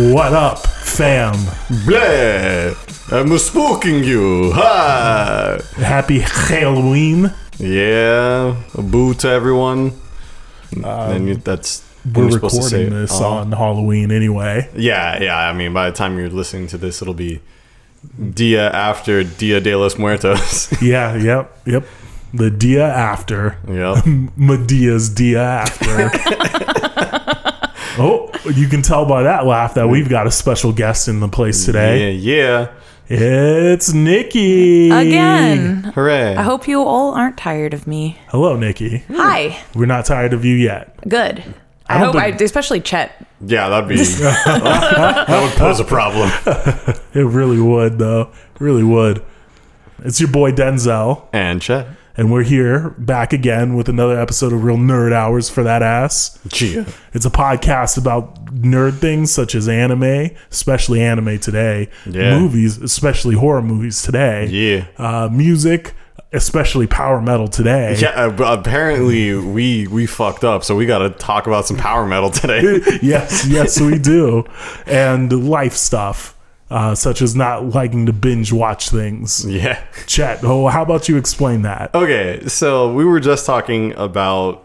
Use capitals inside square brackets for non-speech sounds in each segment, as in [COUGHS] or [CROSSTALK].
What up, fam? Bleh! I'm spooking you. Ha! Happy Halloween. Yeah, a boo to everyone. Um, and you, that's We're you're supposed to say recording this Oh. on Halloween anyway. Yeah, yeah. I mean, by the time you're listening to this, it'll be Dia after Dia de los Muertos. [LAUGHS] Yeah, yep, yep. The dia after. yep. [LAUGHS] Madea's dia after. [LAUGHS] oh, you can tell by that laugh that we've got a special guest in the place today. Yeah, yeah. It's Nikki. Again. Hooray. I hope you all aren't tired of me. Hello, Nikki. Hmm. Hi. We're not tired of you yet. Good. I, don't hope, I, especially Chet. yeah, that'd be. [LAUGHS] that would pose a problem. [LAUGHS] It really would, though. It really would. It's your boy Denzel. And Chet. And we're here back again with another episode of Real Nerd Hours for that ass. Gia. It's a podcast about nerd things such as anime, especially anime today, Yeah. movies, especially horror movies today, Yeah. uh, music, especially power metal today. Yeah, uh, but apparently we we fucked up, so we got to talk about some power metal today. [LAUGHS] yes, yes, we do. And life stuff, uh, such as not liking to binge watch things. yeah. Chet, oh, how about you explain that? Okay, so we were just talking about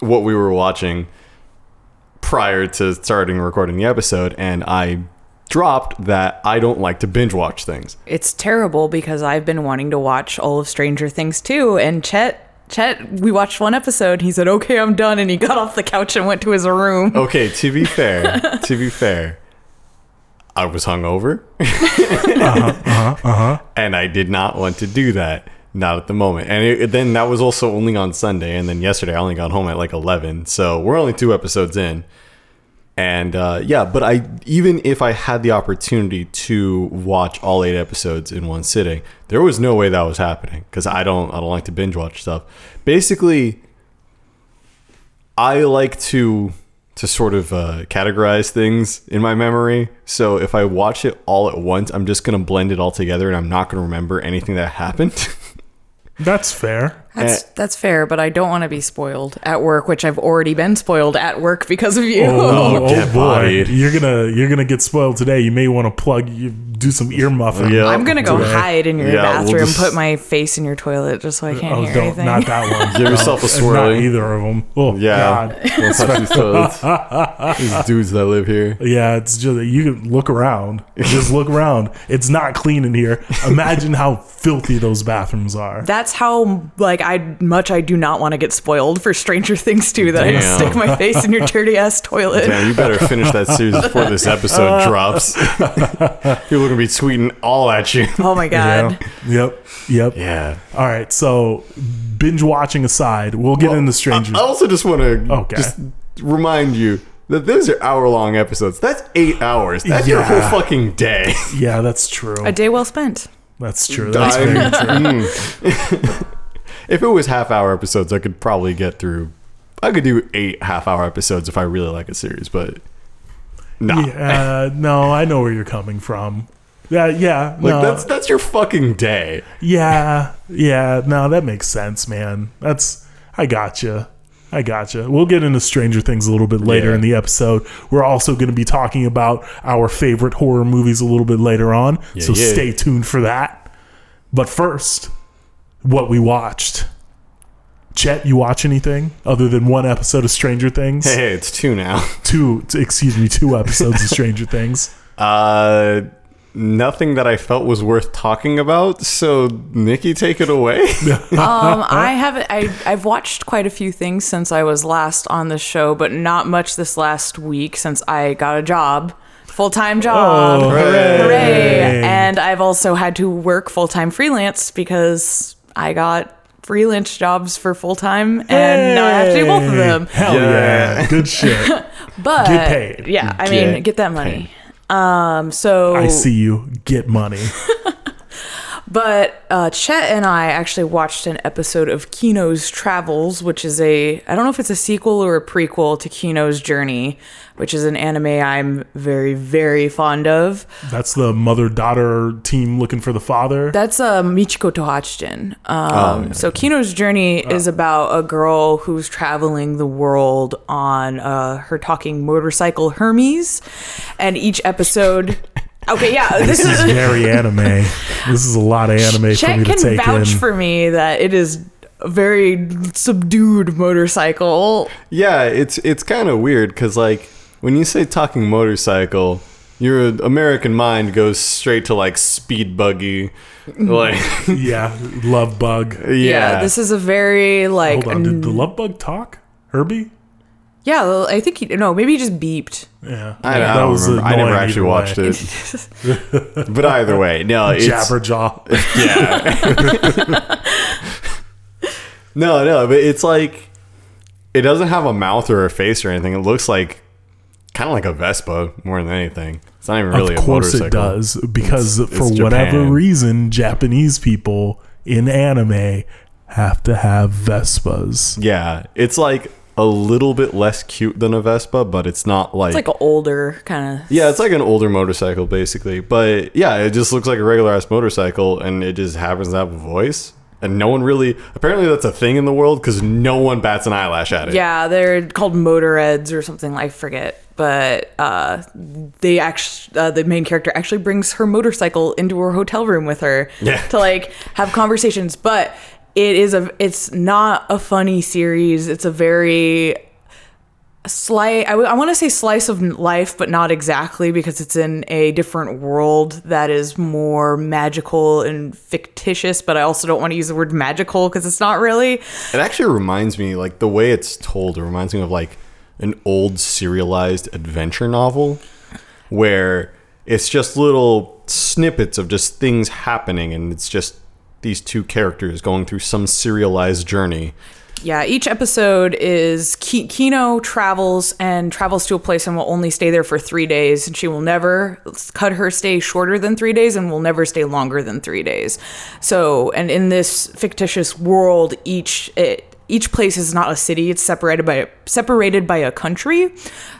what we were watching prior to starting recording the episode, and I dropped that I don't like to binge watch things. It's terrible because I've been wanting to watch all of Stranger Things too. And Chet, Chet, we watched one episode. He said, okay, I'm done. And he got off the couch and went to his room. Okay, to be fair, to be fair, I was hungover, [LAUGHS] uh-huh, uh-huh, uh-huh. and I did not want to do that. Not at the moment, and it, then that was also only on Sunday, and then yesterday I only got home at like eleven, so we're only two episodes in, and uh, yeah. But I even if I had the opportunity to watch all eight episodes in one sitting, there was no way that was happening because I don't I don't like to binge watch stuff. Basically, I like to to sort of uh, categorize things in my memory. So if I watch it all at once, I'm just gonna blend it all together, and I'm not gonna remember anything that happened. [LAUGHS] That's fair. That's eh. that's fair, but I don't want to be spoiled at work, which I've already been spoiled at work because of you. Oh, oh, oh, get boy, you're gonna you're gonna get spoiled today. You may want to plug, you do some ear muffing. Yeah. I'm gonna go Today. hide in your Yeah, we'll bathroom, just- put my face in your toilet just so I can't Oh, hear don't anything. not that [LAUGHS] one. Give yourself a No, swirly. Not either of them. Oh yeah, God. Don't touch these toilets. [LAUGHS] These dudes that live here. Yeah, it's just you can look around. Just look around. It's not clean in here. Imagine how filthy those bathrooms are. That's how like I much I do not want to get spoiled for Stranger Things too. That I Damn. stick my face in your [LAUGHS] dirty ass toilet. Damn, you better finish that series before this episode [LAUGHS] drops. People are gonna be tweeting all at you. Oh my Yeah. god. Yep. Yep. Yeah. All right. So binge watching aside, we'll get into Stranger. I also just want to Okay. just remind you that those are hour long episodes. That's eight hours. That's your whole fucking day. yeah, that's true. A day well spent. That's true. That's very true. Mm. [LAUGHS] If it was half hour episodes, I could probably get through. I could do eight half hour episodes if I really like a series, but no. Yeah, uh, no, I know where you're coming from. Yeah, yeah, Like no, that's that's your fucking day. yeah, yeah. No, that makes sense, man. That's I gotcha. I gotcha. We'll get into Stranger Things a little bit later Yeah. in the episode. We're also going to be talking about our favorite horror movies a little bit later on, so yeah. stay tuned for that. But first, what we watched. Chet, you watch anything other than one episode of Stranger Things? Hey, hey, it's two now. [LAUGHS] Two, excuse me, two episodes of Stranger [LAUGHS] Things. Uh, nothing that I felt was worth talking about. So, Nikki, take it away. [LAUGHS] Um, I have I I've watched quite a few things since I was last on the show, but not much this last week since I got a job. Full time job. Oh, hooray. Hooray. And I've also had to work full time freelance because I got freelance jobs for full time and now I have to do both of them. Hell yeah. Yeah. Good [LAUGHS] shit. But Get paid. Yeah, I Get mean, get that money. Um, so I see you. Get money. [LAUGHS] But uh, Chet and I actually watched an episode of Kino's Travels, which is a I don't know if it's a sequel or a prequel to Kino's Journey, which is an anime I'm very very fond of. That's the mother daughter team looking for the father. That's uh, Michiko to Hatchin. Um, Oh, yeah, so Kino's Journey is about a girl who's traveling the world on uh, her talking motorcycle Hermes, and each episode. [LAUGHS] Okay, yeah, this this is is very anime. This is a lot of anime for me to can vouch for me that it is a very subdued motorcycle. Yeah, it's it's kind of weird because like when you say talking motorcycle, your American mind goes straight to like speed buggy, mm-hmm. like [LAUGHS] yeah, love bug. yeah. this is a very like Hold on, did the love bug talk? Herbie? yeah. I think he no, maybe he just beeped. Yeah, I, I That don't was remember. I never actually watched way. it. [LAUGHS] but either way, no, it's Jabberjaw. [LAUGHS] yeah. no, no, but it's like it doesn't have a mouth or a face or anything. It looks like kind of like a Vespa more than anything. It's not even really of a course motorcycle. it does, because It's- for it's whatever reason, Japanese people in anime have to have Vespas. Yeah, it's like a little bit less cute than a Vespa, but it's not like, It's like an older kind of. yeah, it's like an older motorcycle basically. But yeah, it just looks like a regular ass motorcycle, and it just happens to have a voice. And no one really apparently that's a thing in the world because no one bats an eyelash at it. Yeah, they're called motorheads or something. I forget, but uh, they actually uh, the main character actually brings her motorcycle into her hotel room with her Yeah. to like have conversations. But it is a it's not a funny series. It's a very slight I, want to say slice of life but not exactly because it's in a different world that is more magical and fictitious but i also don't want to use the word magical because it's not really It actually reminds me, like the way it's told, it reminds me of like an old serialized adventure novel where it's just little snippets of just things happening and it's just these two characters going through some serialized journey. Yeah, each episode is Ki- Kino travels and travels to a place and will only stay there for three days. And she will never cut her stay shorter than three days and will never stay longer than three days. So, and in this fictitious world, each it, each place is not a city; it's separated by separated by a country.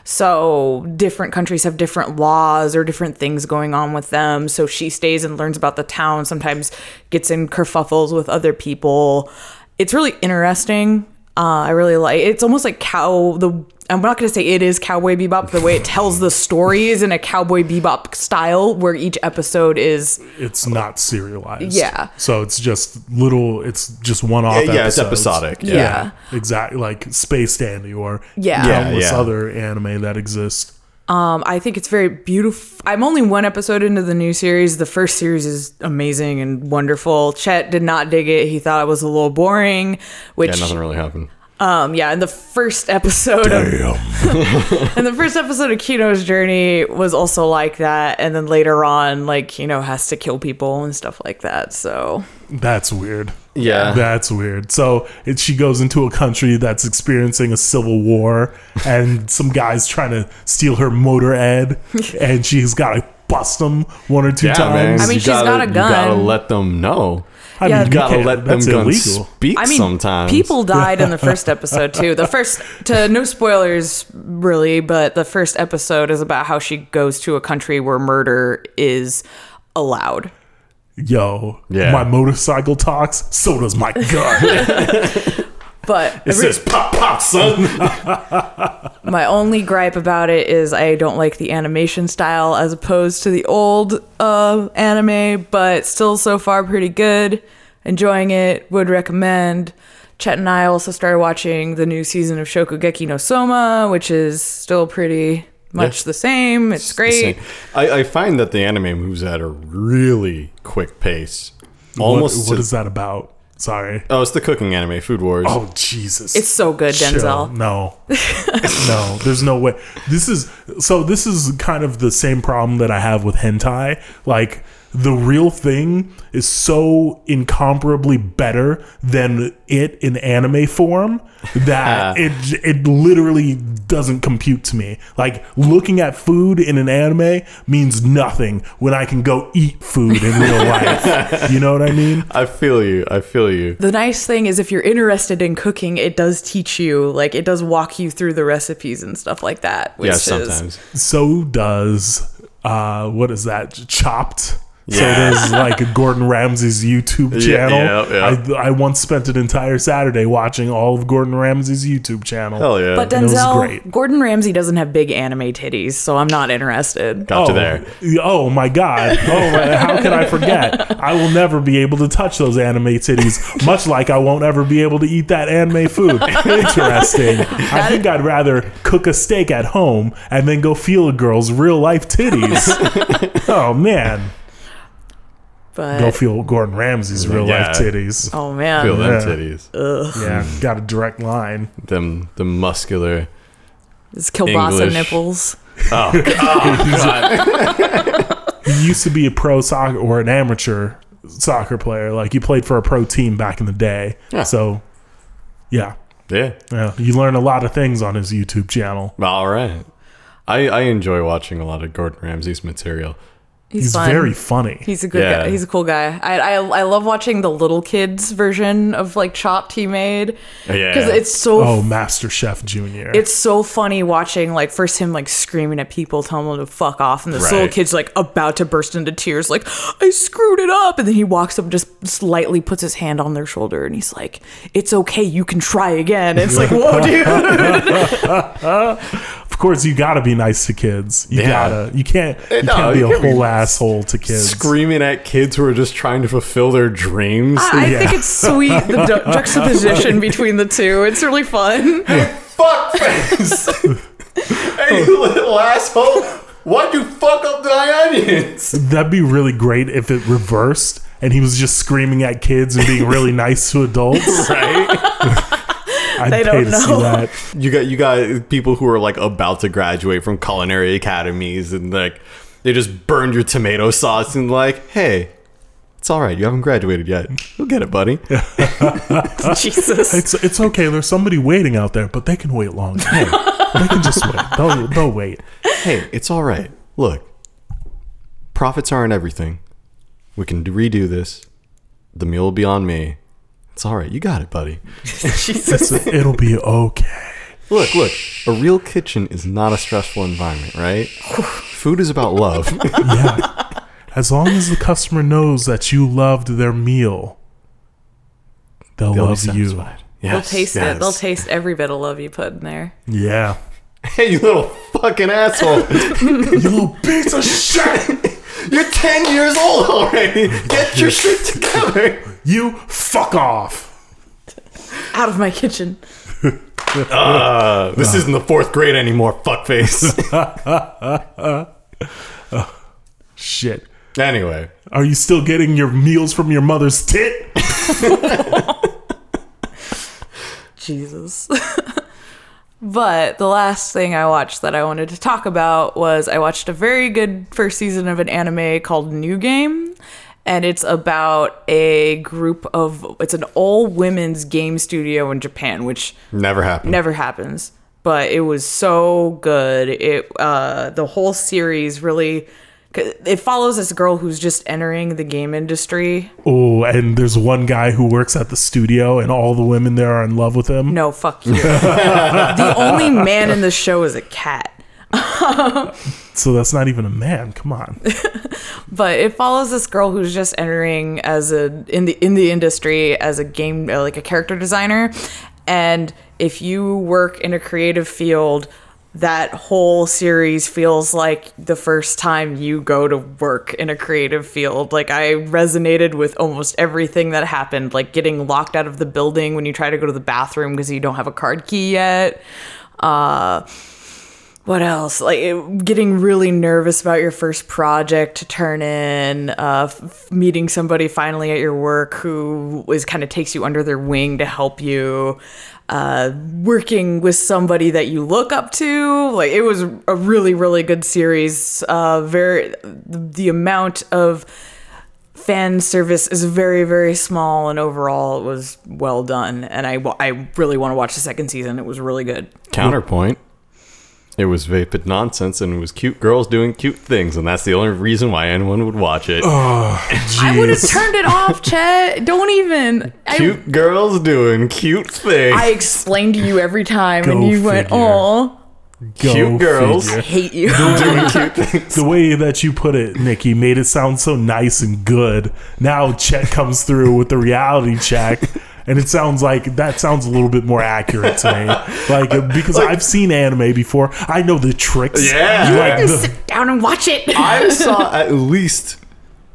So, different countries have different laws or different things going on with them. So she stays and learns about the town. Sometimes gets in kerfuffles with other people it's really interesting. Uh, I really like. It's almost like cow. The I'm not going to say it is Cowboy Bebop. The way it tells the story is in a Cowboy Bebop style, where each episode is It's not serialized. Yeah. So it's just little. It's just one off. Yeah, yeah, it's episodic. yeah. Yeah. Exactly, like Space Dandy or Yeah. Yeah, countless yeah. other anime that exist. Um, I think it's very beautiful. I'm only one episode into the new series. The first series is amazing and wonderful. Chet did not dig it. He thought it was a little boring. Which, Yeah, nothing really happened. Um, yeah, in the first episode of [LAUGHS] And the first episode of Kino's journey was also like that, and then later on, like Kino has to kill people and stuff like that. So That's weird. Yeah. That's weird. So it, she goes into a country that's experiencing a civil war, and some guy's trying to steal her motorrad, [LAUGHS] and she's got to bust them one or two Yeah, man. times. I mean, You she's got gotta- a You gotta let them know. I Yeah, mean, You gotta let them that's guns speak I mean, sometimes. people died in the first [LAUGHS] episode too. The first, to no spoilers really, but the first episode is about how she goes to a country where murder is allowed. Yo, Yeah. my motorcycle talks, so does my gun. [LAUGHS] But it says pop pop, son. [LAUGHS] My only gripe about it is I don't like the animation style as opposed to the old uh, anime, but still so far pretty good. Enjoying it, would recommend. Chet and I also started watching the new season of Shokugeki no Soma, which is still pretty much Yeah. the same. It's great. I, I find that the anime moves at a really quick pace. Almost. what, what to- is that about? Sorry. oh, it's the cooking anime, Food Wars. Oh Jesus! It's so good, Chill. Denzel. No, [LAUGHS] no, there's no way. This is so. This is kind of the same problem that I have with hentai. Like the real thing is so incomparably better than it in anime form that [LAUGHS] it it literally doesn't compute to me. Like looking at food in an anime means nothing when I can go eat food in real [LAUGHS] life. You know what I mean? I feel you. I feel you. The nice thing is if you're interested in cooking, it does teach you, like it does walk you through the recipes and stuff like that. Which Yeah, is, sometimes. So does uh what is that? Chopped. So there's like Gordon Ramsay's YouTube channel. yeah, yeah. I, I once spent an entire Saturday watching all of Gordon Ramsay's YouTube channel. Hell yeah. But it was Denzel, great. Gordon Ramsay doesn't have big anime titties, so I'm not interested. Got oh, to there. Oh my god. Oh, my- how can I forget? I will never be able to touch those anime titties, much like I won't ever be able to eat that anime food. Interesting. I think I'd rather cook a steak at home and then go feel a girl's real life titties. [LAUGHS] oh man. But Go feel Gordon Ramsay's real life titties. oh man, Feel them Yeah. titties. Yeah, got a direct line. Them the muscular. it's kielbasa English. nipples. Oh, [LAUGHS] oh god. He used to be a pro soccer or an amateur soccer player. Like he played for a pro team back in the day. Yeah. So, yeah, yeah. yeah, you learn a lot of things on his YouTube channel. All right. I I enjoy watching a lot of Gordon Ramsay's material. He's, He's fun. very funny. He's a good Yeah. guy. He's a cool guy. I, I I love watching the little kids version of like Chopped he made Yeah. because it's so oh, Master Chef Junior. it's so funny watching like first him like screaming at people telling them to fuck off and this Right. little kid's like about to burst into tears like i screwed it up and then he walks up and just slightly puts his hand on their shoulder and he's like it's okay you can try again it's like whoa dude [LAUGHS] of course, you gotta be nice to kids. You Yeah. gotta. You can't. Eh, you No, can't be a can't be whole asshole to kids. screaming at kids who are just trying to fulfill their dreams. i Yeah. think it's sweet the ju- [LAUGHS] juxtaposition between the two it's really fun Hey, fuck face. [LAUGHS] hey, you little asshole. Why'd you fuck up my onions? That'd be really great if it reversed and he was just screaming at kids and being really nice to adults. [LAUGHS] Right? I'd They pay don't to see know. that. You got you got people who are like about to graduate from culinary academies and like they just burned your tomato sauce and like, hey, it's all right. You haven't graduated yet. You'll get it, buddy. [LAUGHS] jesus It's it's okay. There's somebody waiting out there, but they can wait long. [LAUGHS] Hey, they can just wait. They'll, they'll wait. hey, it's all right. Look, profits aren't everything. We can redo this. The meal will be on me. It's all right. You got it, buddy. [LAUGHS] jesus It'll be okay. Look, look. A real kitchen is not a stressful environment, right? Food is about love. [LAUGHS] Yeah. As long as the customer knows that you loved their meal, they'll, They'll be love you. satisfied. they'll taste yes. it they'll taste every bit of love you put in there Yeah. Hey, you little fucking asshole! [LAUGHS] You little piece of shit. [LAUGHS] You're ten years old already. Get your shit together. You fuck off. out of my kitchen Uh, [LAUGHS] this isn't the fourth grade anymore. Fuckface. [LAUGHS] Shit. anyway, Are you still getting your meals from your mother's tit? [LAUGHS] Jesus. but the last thing I watched that I wanted to talk about was I watched a very good first season of an anime called New Game. And it's about a group of, it's an all women's game studio in Japan, which never happened. never happens. But it was so good. It, uh, the whole series really, it follows this girl who's just entering the game industry. Oh, and there's one guy who works at the studio, and all the women there are in love with him. No, fuck you. [LAUGHS] the only man in the show is a cat. [LAUGHS] So that's not even a man. Come on. [LAUGHS] but it follows this girl who's just entering as a in the in the industry as a game uh, like a character designer and if you work in a creative field that whole series feels like the first time you go to work in a creative field like i resonated with almost everything that happened like getting locked out of the building when you try to go to the bathroom because you don't have a card key yet uh what else like getting really nervous about your first project to turn in uh, f- meeting somebody finally at your work who is kind of takes you under their wing to help you uh, working with somebody that you look up to like it was a really really good series uh, very the, the amount of fan service is very very small and overall it was well done and I I really want to watch the second season. It was really good. Counterpoint. It was vapid nonsense and it was cute girls doing cute things, and that's the only reason why anyone would watch it. I would have turned it off, [LAUGHS] Chet. Don't even. I, cute girls doing cute things. I explained to you every time, Go and you went, "Oh, Go Cute girls. I hate you." [LAUGHS] doing [LAUGHS] cute things. The way that you put it, Nikki, made it sound so nice and good. Now Chet comes through with the reality check, and it sounds like that sounds a little bit more accurate to me. [LAUGHS] Like uh, because I've seen anime before, I know the tricks. Yeah. like Just the, sit down and watch it. I [LAUGHS] saw at least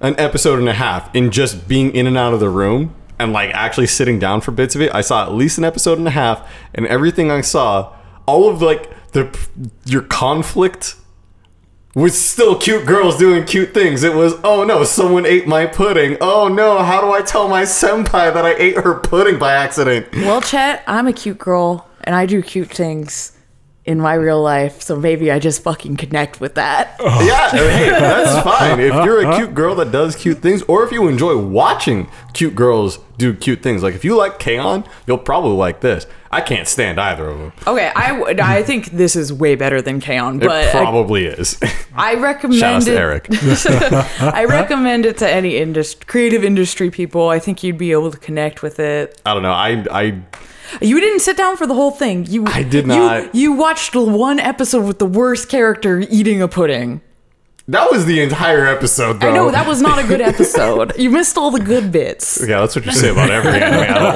an episode and a half in just being in and out of the room and like actually sitting down for bits of it. I saw at least an episode and a half, and everything I saw, all of like the your conflict was still cute girls doing cute things. It was, oh no, someone ate my pudding. Oh no, how do I tell my senpai that I ate her pudding by accident? well, Chet, I'm a cute girl, and I do cute things in my real life, so maybe I just fucking connect with that. [LAUGHS] Yeah, hey, that's fine. If you're a cute girl that does cute things, or if you enjoy watching cute girls do cute things, like if you like K-On, you'll probably like this. I can't stand either of them. Okay, I would. I think this is way better than K-On, It but I, probably is. I recommend Shout out it. to Eric. [LAUGHS] I recommend it to any industry, creative industry people. I think you'd be able to connect with it. I don't know. I I You didn't sit down for the whole thing. You I did you- not. You, watched one episode with the worst character eating a pudding. that was the entire episode, though. I know that was not a good [LAUGHS] episode. you missed all the good bits. Yeah, that's what you say about every anime I don't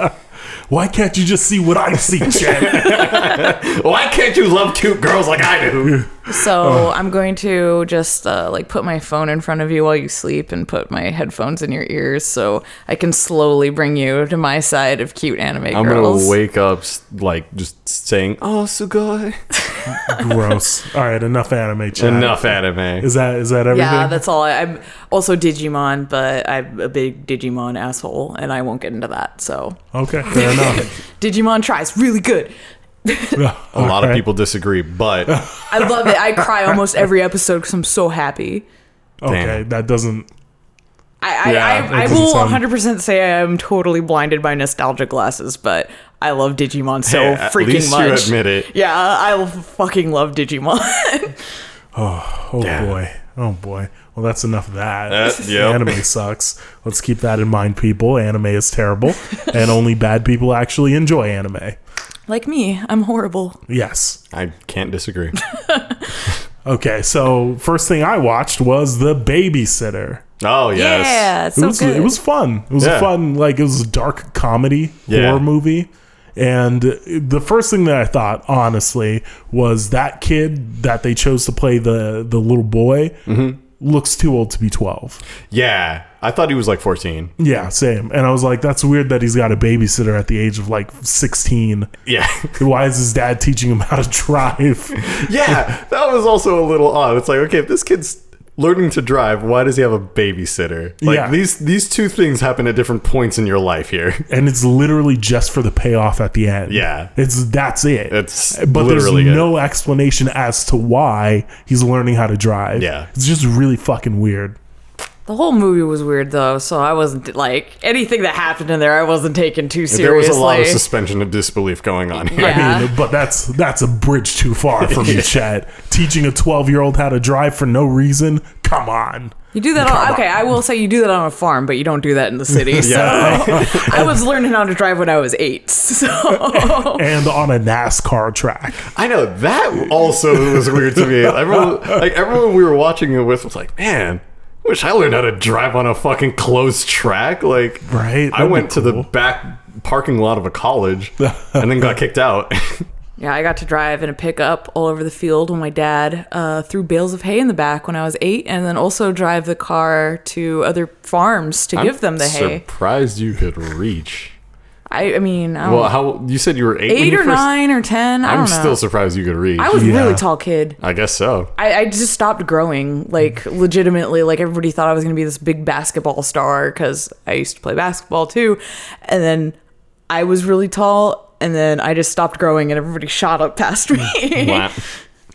like. [LAUGHS] why can't you just see what I see, Chet? [LAUGHS] Why can't you love cute girls like I do? So I'm going to just uh, like put my phone in front of you while you sleep and put my headphones in your ears so I can slowly bring you to my side of cute anime I'm girls. gonna wake up like just saying, "Oh, sugoi." [LAUGHS] Gross. All right, enough anime chat. Enough anime. Is that is that everything? Yeah, that's all. I, I'm also Digimon, but I'm a big Digimon asshole, and I won't get into that. So okay. Fair enough. [LAUGHS] Digimon Tri's really good. [LAUGHS] A lot of people disagree, but I love it. I cry almost every episode because I'm so happy. Okay, Damn. that doesn't. I, I, Yeah, I, I will sound- 100% say I'm totally blinded by nostalgia glasses, but I love Digimon so Hey, at freaking least you much. admit it. Yeah, I fucking love Digimon. [LAUGHS] Oh Yeah. boy. Oh boy. Well, that's enough of that. Uh, yep. Anime sucks. Let's keep that in mind, people. Anime is terrible, [LAUGHS] and only bad people actually enjoy anime. Like me, I'm horrible. Yes. I can't disagree. [LAUGHS] Okay. So first thing I watched was The Babysitter. Oh yes. Yeah, it's It so was good. it was fun. It was Yeah. fun like it was a dark comedy Yeah. horror movie. And the first thing that I thought, honestly, was that kid that they chose to play the the little boy Mm-hmm. Looks too old to be twelve. Yeah, I thought he was like 14. Yeah, same. And I was like, that's weird that he's got a babysitter at the age of like 16. Yeah. [LAUGHS] Why is his dad teaching him how to drive? yeah, that was also a little odd. It's like, okay, if this kid's learning to drive, why does he have a babysitter? Like Yeah. these these two things happen at different points in your life here. [LAUGHS] And it's literally just for the payoff at the end. Yeah. It's that's it. It's but there's literally it. no explanation as to why he's learning how to drive. Yeah. It's just really fucking weird. The whole movie was weird though, so I wasn't like anything that happened in there. I wasn't taken too seriously. There was a lot of suspension of disbelief going on here. Yeah. I mean, but that's that's a bridge too far for me, [LAUGHS] Chad. Teaching a 12 year old how to drive for no reason? Come on. You do that Come on okay. on. I will say you do that on a farm, but you don't do that in the city. [LAUGHS] So I was learning how to drive when I was eight. So [LAUGHS] And on a NASCAR track. I know that also was weird to me. Everyone, like everyone we were watching it with was like, man, wish I learned how to drive on a fucking closed track. Like, Right, I that'd be went to the back parking lot of a college [LAUGHS] and then got kicked out. [LAUGHS] yeah, I got to drive in a pickup all over the field when my dad uh, threw bales of hay in the back when I was eight, and then also drive the car to other farms to give them the hay. Surprised you could reach. I, I mean, I Well, how you said you were eight? when eight you or first- nine or ten. I I'm don't know. still surprised you could read. I was a Yeah. really tall kid. I guess so. I, I just stopped growing, like legitimately. Like everybody thought I was gonna be this big basketball star because I used to play basketball too, and then I was really tall, and then I just stopped growing, and everybody shot up past [LAUGHS] me. Wow.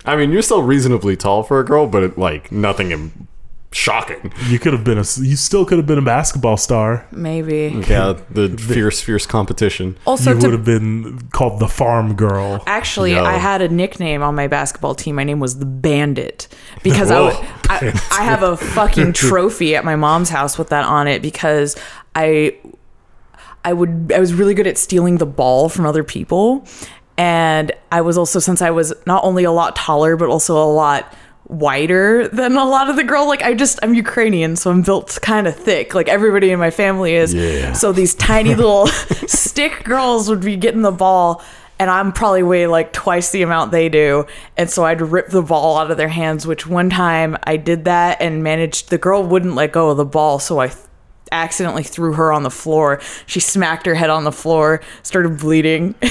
I mean, you're still reasonably tall for a girl, but it, like nothing im- shocking. You could have been a. You still could have been a basketball star. Maybe. Yeah, [LAUGHS] the fierce, fierce competition. Also, you would have been called the farm girl. Actually, Yo. I had a nickname on my basketball team. My name was the Bandit because I, would- I I have a fucking [LAUGHS] trophy at my mom's house with that on it because I I would I was really good at stealing the ball from other people, and I was also since I was not only a lot taller but also a lot wider than a lot of the girl like I just I'm Ukrainian so I'm built kind of thick like everybody in my family is Yeah. so these tiny [LAUGHS] little stick girls would be getting the ball and I'm probably weigh like twice the amount they do. And so I'd rip the ball out of their hands, which one time I did that and managed the girl wouldn't let go of the ball, so I accidentally threw her on the floor. She smacked her head on the floor, started bleeding. [LAUGHS]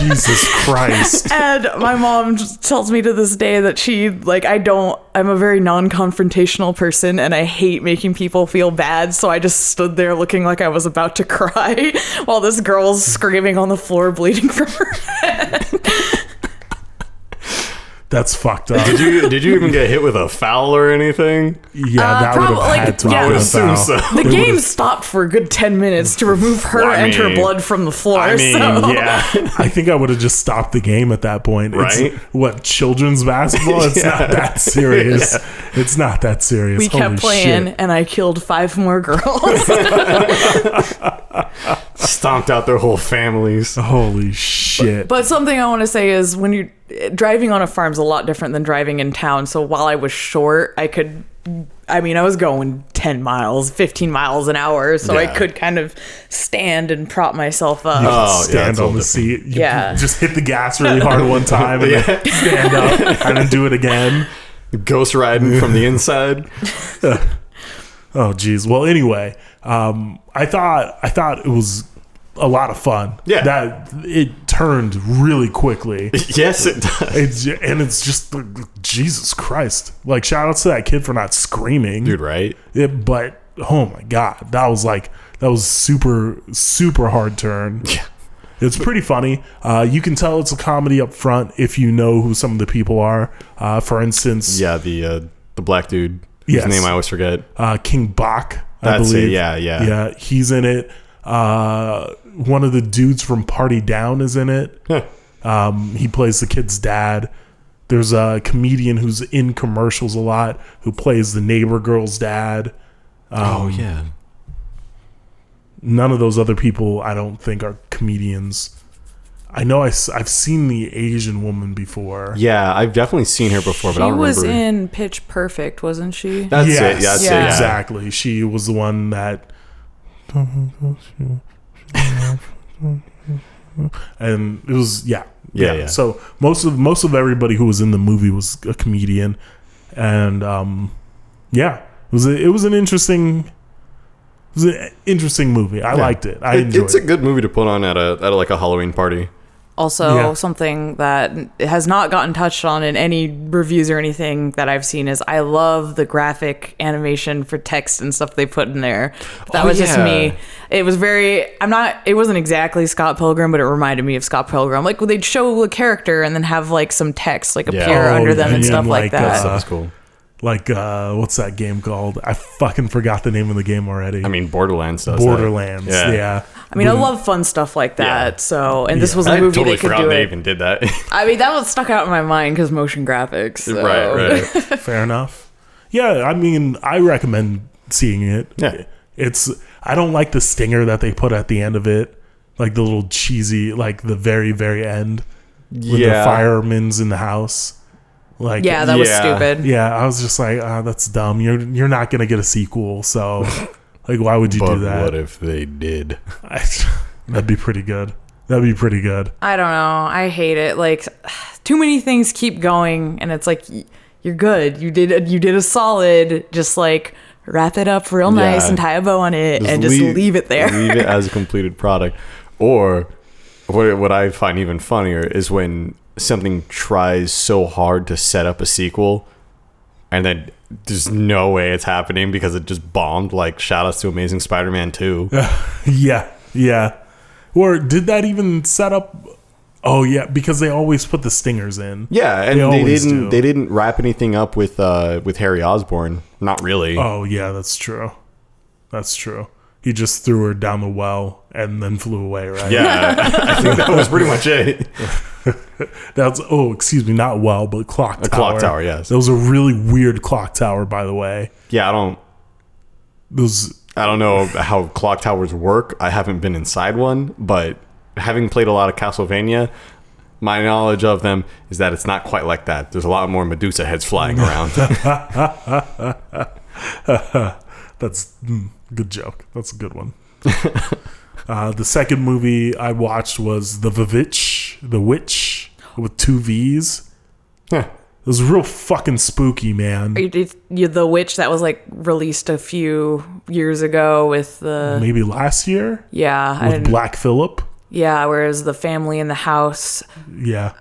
Jesus Christ. and my mom tells me to this day that she like I don't I'm a very non-confrontational person and I hate making people feel bad so I just stood there looking like I was about to [LAUGHS] cry while this girl's screaming on the floor bleeding from her [LAUGHS] head. That's fucked up. Did you did you even get hit with a foul or anything? Yeah, Uh, that would have like, had to yeah. have been a foul. so. [LAUGHS] The game stopped for a good 10 minutes to remove her Well, I and her blood from the floor. I mean, so. yeah. [LAUGHS] I think I would have just stopped the game at that point. Right? It's, what children's basketball? It's not that serious. [LAUGHS] It's not that serious. We kept playing shit. and I killed five more girls. Stomped out their whole families. Holy shit. But something I want to say is when you're driving on a farm is a lot different than driving in town. So while I was short, I could, I mean, I was going 10 miles, 15 miles an hour. So I could kind of stand and prop myself up. Oh, stand it's a on the little seat. You Yeah. Just hit the gas really hard one [LAUGHS] time and then stand up and then do it again. Ghost riding from the inside. [LAUGHS] Oh geez. Well, anyway, um, I thought I thought it was a lot of fun. Yeah. That it turned really quickly. [LAUGHS] Yes, it does. It's and it's just Jesus Christ. Like shout outs to that kid for not screaming. Dude, right? It, but oh my god, that was like that was super super hard turn. [LAUGHS] Yeah. It's pretty funny. Uh, you can tell it's a comedy up front if you know who some of the people are. Uh, for instance, Yeah, the uh, the black dude Yes. whose name I always forget. uh, King Bach, I That's it, believe. yeah, yeah. yeah. He's in it. Uh, one of the dudes from Party Down is in it. Um, he plays the kid's dad. There's a comedian who's in commercials a lot who plays the neighbor girl's dad. oh yeah. None of those other people, I don't think, are comedians. I know I, have seen the Asian woman before. Yeah, I've definitely seen her before, but I she don't was remember. in Pitch Perfect, wasn't she? That's yes, it. Yeah, that's Yeah. it. Yeah. exactly. She was the one that. [LAUGHS] And it was yeah, Yeah, yeah. So most of most of everybody who was in the movie was a comedian, and um, yeah, it was a, it was an interesting, it was an interesting movie. I Yeah. liked it. I It- enjoyed it's a good movie to put on at a at like a Halloween party. Also, Yeah. something that has not gotten touched on in any reviews or anything that I've seen is I love the graphic animation for text and stuff they put in there. That Oh, was just me. It was very. I'm not. It wasn't exactly Scott Pilgrim, but it reminded me of Scott Pilgrim. Like they'd show a character and then have like some text like Yeah. appear Oh, under them and stuff like, like, that. That is cool. Like uh, what's that game called? I fucking forgot the name of the game already. I mean, Borderlands does. that. Borderlands. Yeah. Yeah. I mean, I love fun stuff like that. Yeah. So, and this Yeah. was a I movie totally they could forgot do they it. even did that. [LAUGHS] I mean, that was stuck out in my mind because motion graphics. so- right, right. [LAUGHS] Fair enough. Yeah, I mean, I recommend seeing it. Yeah. It's I don't like the stinger that they put at the end of it. Like the little cheesy like the very very end when the yeah. fireman's in the house. Like Yeah, that was Yeah. stupid. yeah, I was just like, oh, that's dumb. You're you're not going to get a sequel, so [LAUGHS] like why would you But do that? what if they did? That'd be pretty good. That'd be pretty good. I don't know. I hate it. Like too many things keep going and it's like you're good. You did you did a solid. Just like wrap it up real nice Yeah. and tie a bow on it and just leave, it there. leave it as a [LAUGHS] completed product. Or what, what I find even funnier is when something tries so hard to set up a sequel and then there's no way it's happening because it just bombed. Like, shout outs to Amazing Spider Man 2. [LAUGHS] yeah, yeah. Or did that even set up Oh yeah, because they always put the stingers in. Yeah, and They they, didn't do. they didn't wrap anything up with uh with Harry Osborn. Not really. Oh yeah, that's true. That's true. He just threw her down the well and then flew away, right? Yeah, I think that was pretty much it. [LAUGHS] [LAUGHS] That's oh, excuse me, not well, but clock tower. A clock tower, yes. That was a really weird clock tower, by the way. Yeah, I don't Those I don't know how clock towers work. I haven't been inside one, but having played a lot of Castlevania, my knowledge of them is that it's not quite like that. There's a lot more Medusa heads flying around. [LAUGHS] [LAUGHS] That's mm, good joke. That's a good one. Uh, the second movie I watched was The Vivitch, The Witch, with two V's. Huh. It was real fucking spooky, man. You did- you- the witch that was like released a few years ago with the Maybe last year yeah with Black Phillip. yeah whereas the family in the house Yeah.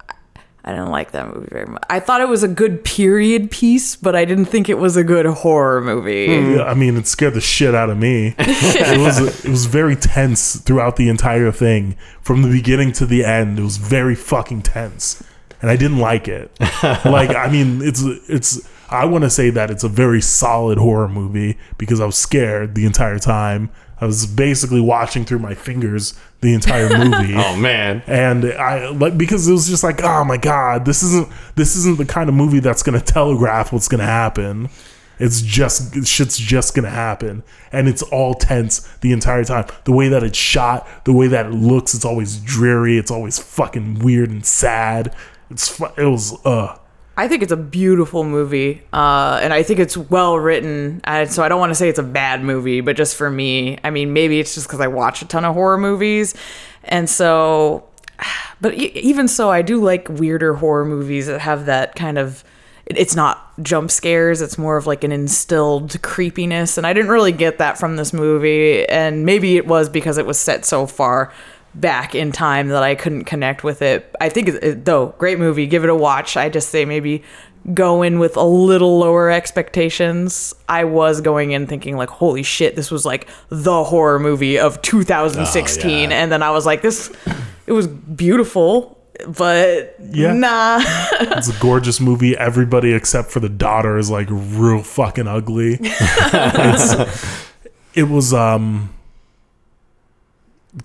I didn't like that movie very much. I thought it was a good period piece, but I didn't think it was a good horror movie. Hmm. Yeah, I mean, it scared the shit out of me. it was it was very tense throughout the entire thing, from the beginning to the end. It was very fucking tense, and I didn't like it. [LAUGHS] like, I mean, it's it's. I want to say that it's a very solid horror movie because I was scared the entire time. I was basically watching through my fingers the entire movie [LAUGHS] oh man. and I like because it was just like, oh my god, this isn't this isn't the kind of movie that's gonna telegraph what's gonna happen. It's just shit's just gonna happen, and it's all tense the entire time. The way that it's shot, the way that it looks, it's always dreary. It's always fucking weird and sad. It's fu- it was uh I think it's a beautiful movie, uh, and I think it's well written. And so I don't want to say it's a bad movie, but just for me, I mean, maybe it's just because I watch a ton of horror movies, and so. [SIGHS] But even so, I do like weirder horror movies that have that kind of. it- It's not jump scares. It's more of like an instilled creepiness, and I didn't really get that from this movie. And maybe it was because it was set so far back in time that I couldn't connect with it. I think, though, great movie. Give it a watch. I just say maybe go in with a little lower expectations. I was going in thinking like, holy shit, this was like the horror movie of 2016, Oh, yeah. and then I was like, this, it was beautiful, but Yeah. nah. [LAUGHS] it's a gorgeous movie. Everybody except for the daughter is like real fucking ugly. [LAUGHS] It was um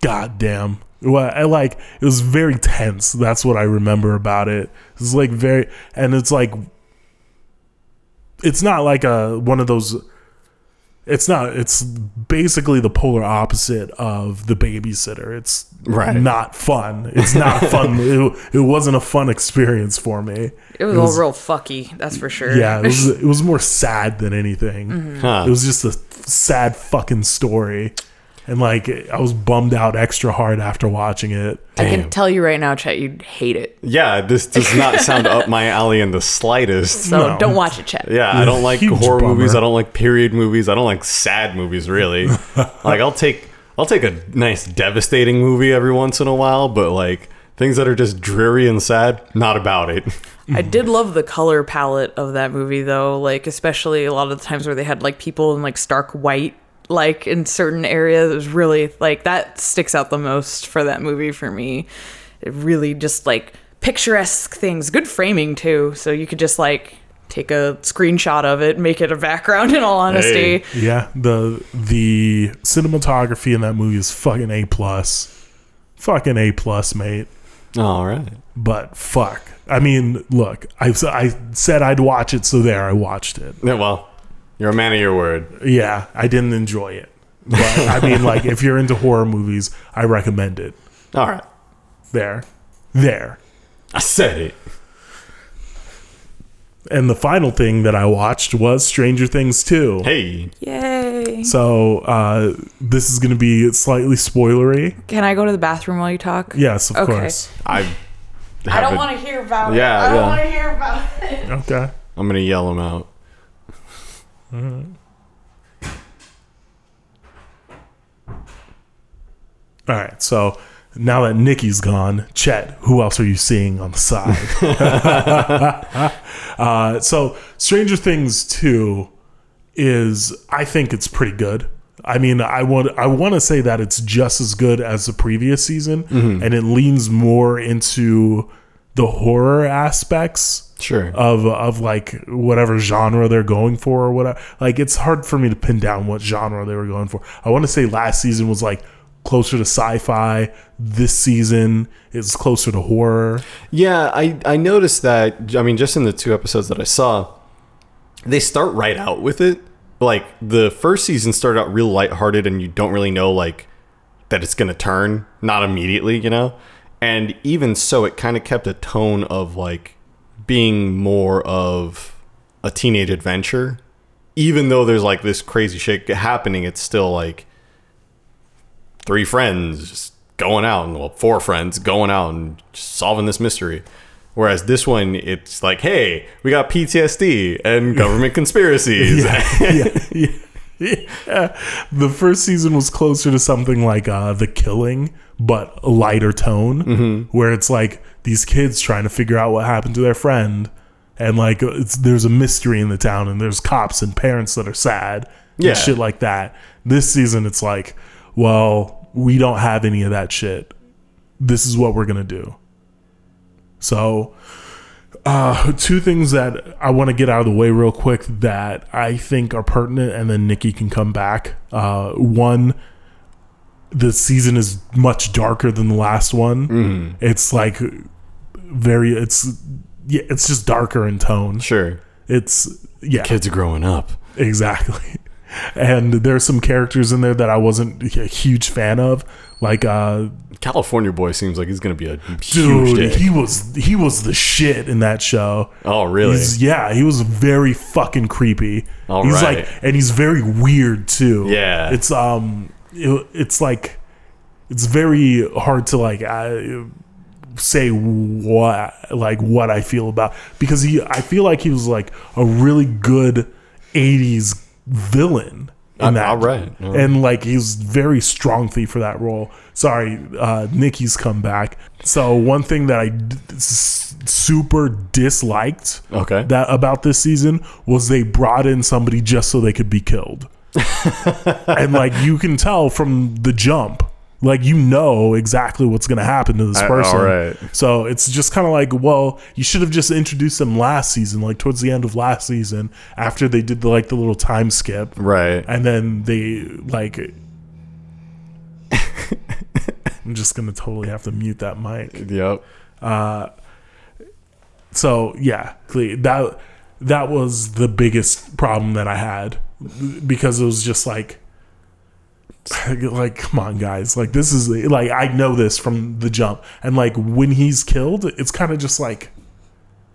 god damn well i like it was very tense. That's what i remember about it. It's like very and it's like it's not like a one of those it's not it's basically the polar opposite of the babysitter. It's Right. not fun. It's not [LAUGHS] fun. It, it wasn't a fun experience for me. It was, all real fucky, that's for sure. yeah it was [LAUGHS] it was more sad than anything. Mm-hmm. Huh. it was just a sad fucking story and like i was bummed out extra hard after watching it I can tell you right now, Chet, you'd hate it. Yeah, this does [LAUGHS] not sound up my alley in the slightest. So No. don't watch it, Chet. Yeah, I don't like Huge horror bummer. movies. I don't like period movies. I don't like sad movies really. [LAUGHS] like I'll take I'll take a nice devastating movie every once in a while, but like things that are just dreary and sad, not about it. I did love the color palette of that movie though, like especially a lot of the times where they had like people in like stark white like in certain areas. It was really like that sticks out the most for that movie for me. It really just like picturesque things, good framing too, so you could just like take a screenshot of it, make it a background in all honesty. Hey. yeah the the cinematography in that movie is fucking a plus fucking a plus mate All right. but fuck i mean look I, I said i'd watch it so there i watched it Yeah, well, you're a man of your word. yeah i didn't enjoy it but i mean like if you're into horror movies i recommend it All right. there there I said it. and the final thing that i watched was stranger things 2 Hey. Yay. so uh this is gonna be slightly spoilery Can I go to the bathroom while you talk? yes of Okay. course I I don't want to hear about Yeah, it. I don't yeah. want to hear about it. okay I'm gonna yell them out. All right, so now that Nikki's gone, Chet, who else are you seeing on the side? [LAUGHS] [LAUGHS] uh, so Stranger Things 2 is, I think it's pretty good. I mean, I want I want to say that it's just as good as the previous season, Mm-hmm. and it leans more into the horror aspects Sure. of of like whatever genre they're going for or whatever. Like it's hard for me to pin down what genre they were going for. I want to say last season was like closer to sci-fi. This season is closer to horror. Yeah, I I noticed that. I mean, just in the two episodes that I saw, they start right out with it. Like the first season started out real lighthearted, and you don't really know like that it's gonna turn. Not immediately, you know. And even so, it kind of kept a tone of like being more of a teenage adventure. Even though there's like this crazy shit happening, it's still like three friends just going out and well four friends going out and solving this mystery whereas this one it's like hey we got ptsd and government [LAUGHS] conspiracies yeah, yeah. The first season was closer to something like uh, The Killing, but a lighter tone, where it's like these kids trying to figure out what happened to their friend, and like it's there's a mystery in the town, and there's cops and parents that are sad, Yeah. and shit like that. This season, it's like, well, we don't have any of that shit. This is what we're gonna do. So, uh, two things that I want to get out of the way real quick that I think are pertinent, and then Nikki can come back. Uh, one, the season is much darker than the last one. It's like very, it's yeah, it's just darker in tone. sure It's yeah, kids are growing up exactly. [LAUGHS] And there's some characters in there that I wasn't a huge fan of, like uh, california boy seems like he's gonna be a huge dude, dick. he was he was the shit in that show. oh really He's, yeah, he was very fucking creepy. All he's right. like, and he's very weird too. Yeah. it's um, it- it's like, it's very hard to like uh, say what like what I feel about because he, I feel like he was like a really good '80s villain. In that, all right. All right. and like he's very strong-y for that role. Sorry, uh, Nikki's come back. So one thing that I d- s- super disliked Okay. that about this season was they brought in somebody just so they could be killed. [LAUGHS] and like you can tell from the jump, like you know exactly what's going to happen to this person. all right. So it's just kind of like, well, you should have just introduced them last season, like towards the end of last season, after they did the like the little time skip, right and then they like. [LAUGHS] I'm just gonna totally have to mute that mic. yep Uh, so yeah that that was the biggest problem that i had because it was just like [LAUGHS] like come on guys. Like this is like i know this from the jump. And like when he's killed it's kind of just like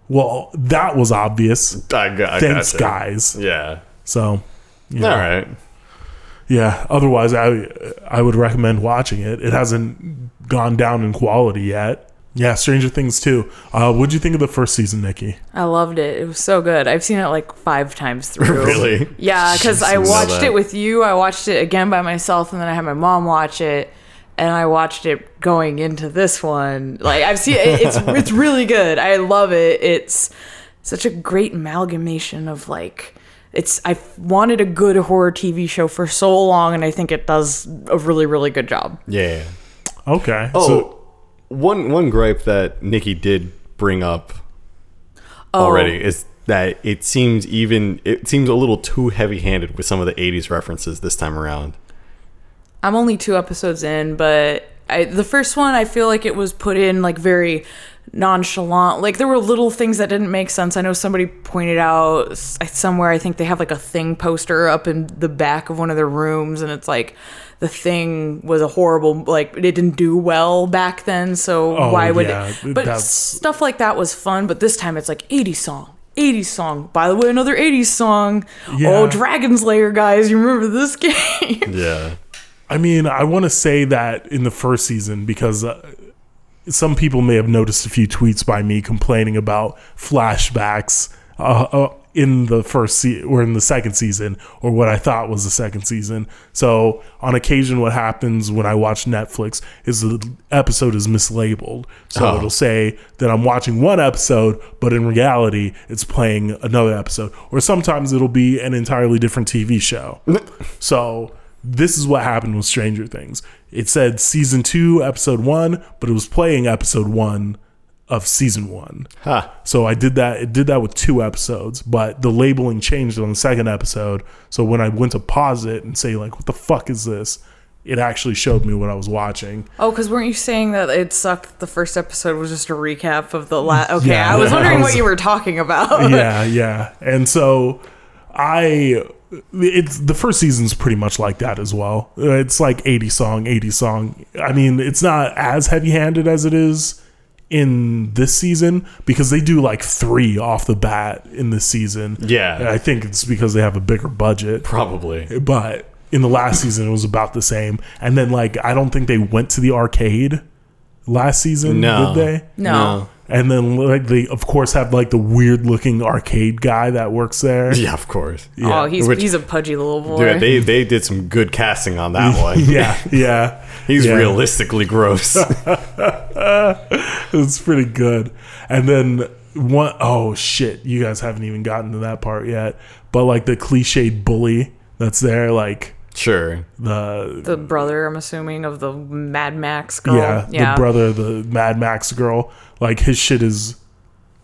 well that was obvious. I got I thanks gotcha. guys. Yeah. So yeah. all right yeah otherwise i i would recommend watching it. It hasn't gone down in quality yet yeah stranger things too uh what'd you think of the first season nikki I loved it. It was so good. I've seen it like five times through. [LAUGHS] Really? Yeah, because I watched it with you. I watched it again by myself, and then I had my mom watch it, and I watched it going into this one. Like I've seen it, it's [LAUGHS] it's really good. I love it. It's such a great amalgamation of like. It's I've wanted a good horror TV show for so long, and I think it does a really really good job. yeah okay Oh, so one one gripe that Nikki did bring up oh. already is that it seems even it seems a little too heavy-handed with some of the 80s references this time around. I'm only two episodes in, but I, the first one I feel like it was put in like very nonchalant. Like there were little things that didn't make sense. I know somebody pointed out somewhere. I think they have like a thing poster up in the back of one of their rooms, and it's like the thing was a horrible like it didn't do well back then. So Oh, why would yeah, it? But that's- stuff like that was fun. But this time it's like 80 song. 80s song. By the way, another 80s song. Yeah. Oh, Dragon's Lair, guys. You remember this [LAUGHS] game? Yeah. I mean, I want to say that in the first season because uh, some people may have noticed a few tweets by me complaining about flashbacks uh, uh, in the first se- or in the second season or what I thought was the second season. So on occasion, what happens when I watch Netflix is the episode is mislabeled. So Oh. it'll say that I'm watching one episode, but in reality, it's playing another episode. Or sometimes it'll be an entirely different TV show. [LAUGHS] So this is what happened with Stranger Things. It said season two, episode one, but it was playing episode one of season one. Ha. So I did that. It did that with two episodes, but the labeling changed on the second episode. So when I went to pause it and say like, "What the fuck is this?" It actually showed me what I was watching. Oh, because weren't you saying that it sucked? that The first episode was just a recap of the last. Okay, Yeah, I was I wondering was- what you were talking about. [LAUGHS] yeah, yeah. And so I it's the first season's pretty much like that as well. Uh, It's like 80 song, 80 song. I mean, it's not as heavy-handed as it is in this season because they do like 3 off the bat in this season. Yeah. I think it's because they have a bigger budget. Probably. But in the last season it was about the same. And then like I don't think they went to the arcade last season, No. did they? No. And then like they of course have like the weird looking arcade guy that works there. [LAUGHS] Yeah, of course. Yeah. Oh, he's Which- he's a pudgy little boy. Dude, they they did some good casting on that [LAUGHS] one. yeah, yeah. He's yeah. realistically gross. [LAUGHS] It's pretty good. And then one oh shit, you guys haven't even gotten to that part yet. But like the cliched bully that's there, like sure. the the brother, I'm assuming, of the Mad Max girl. yeah, the brother, of the Mad Max girl, like his shit is.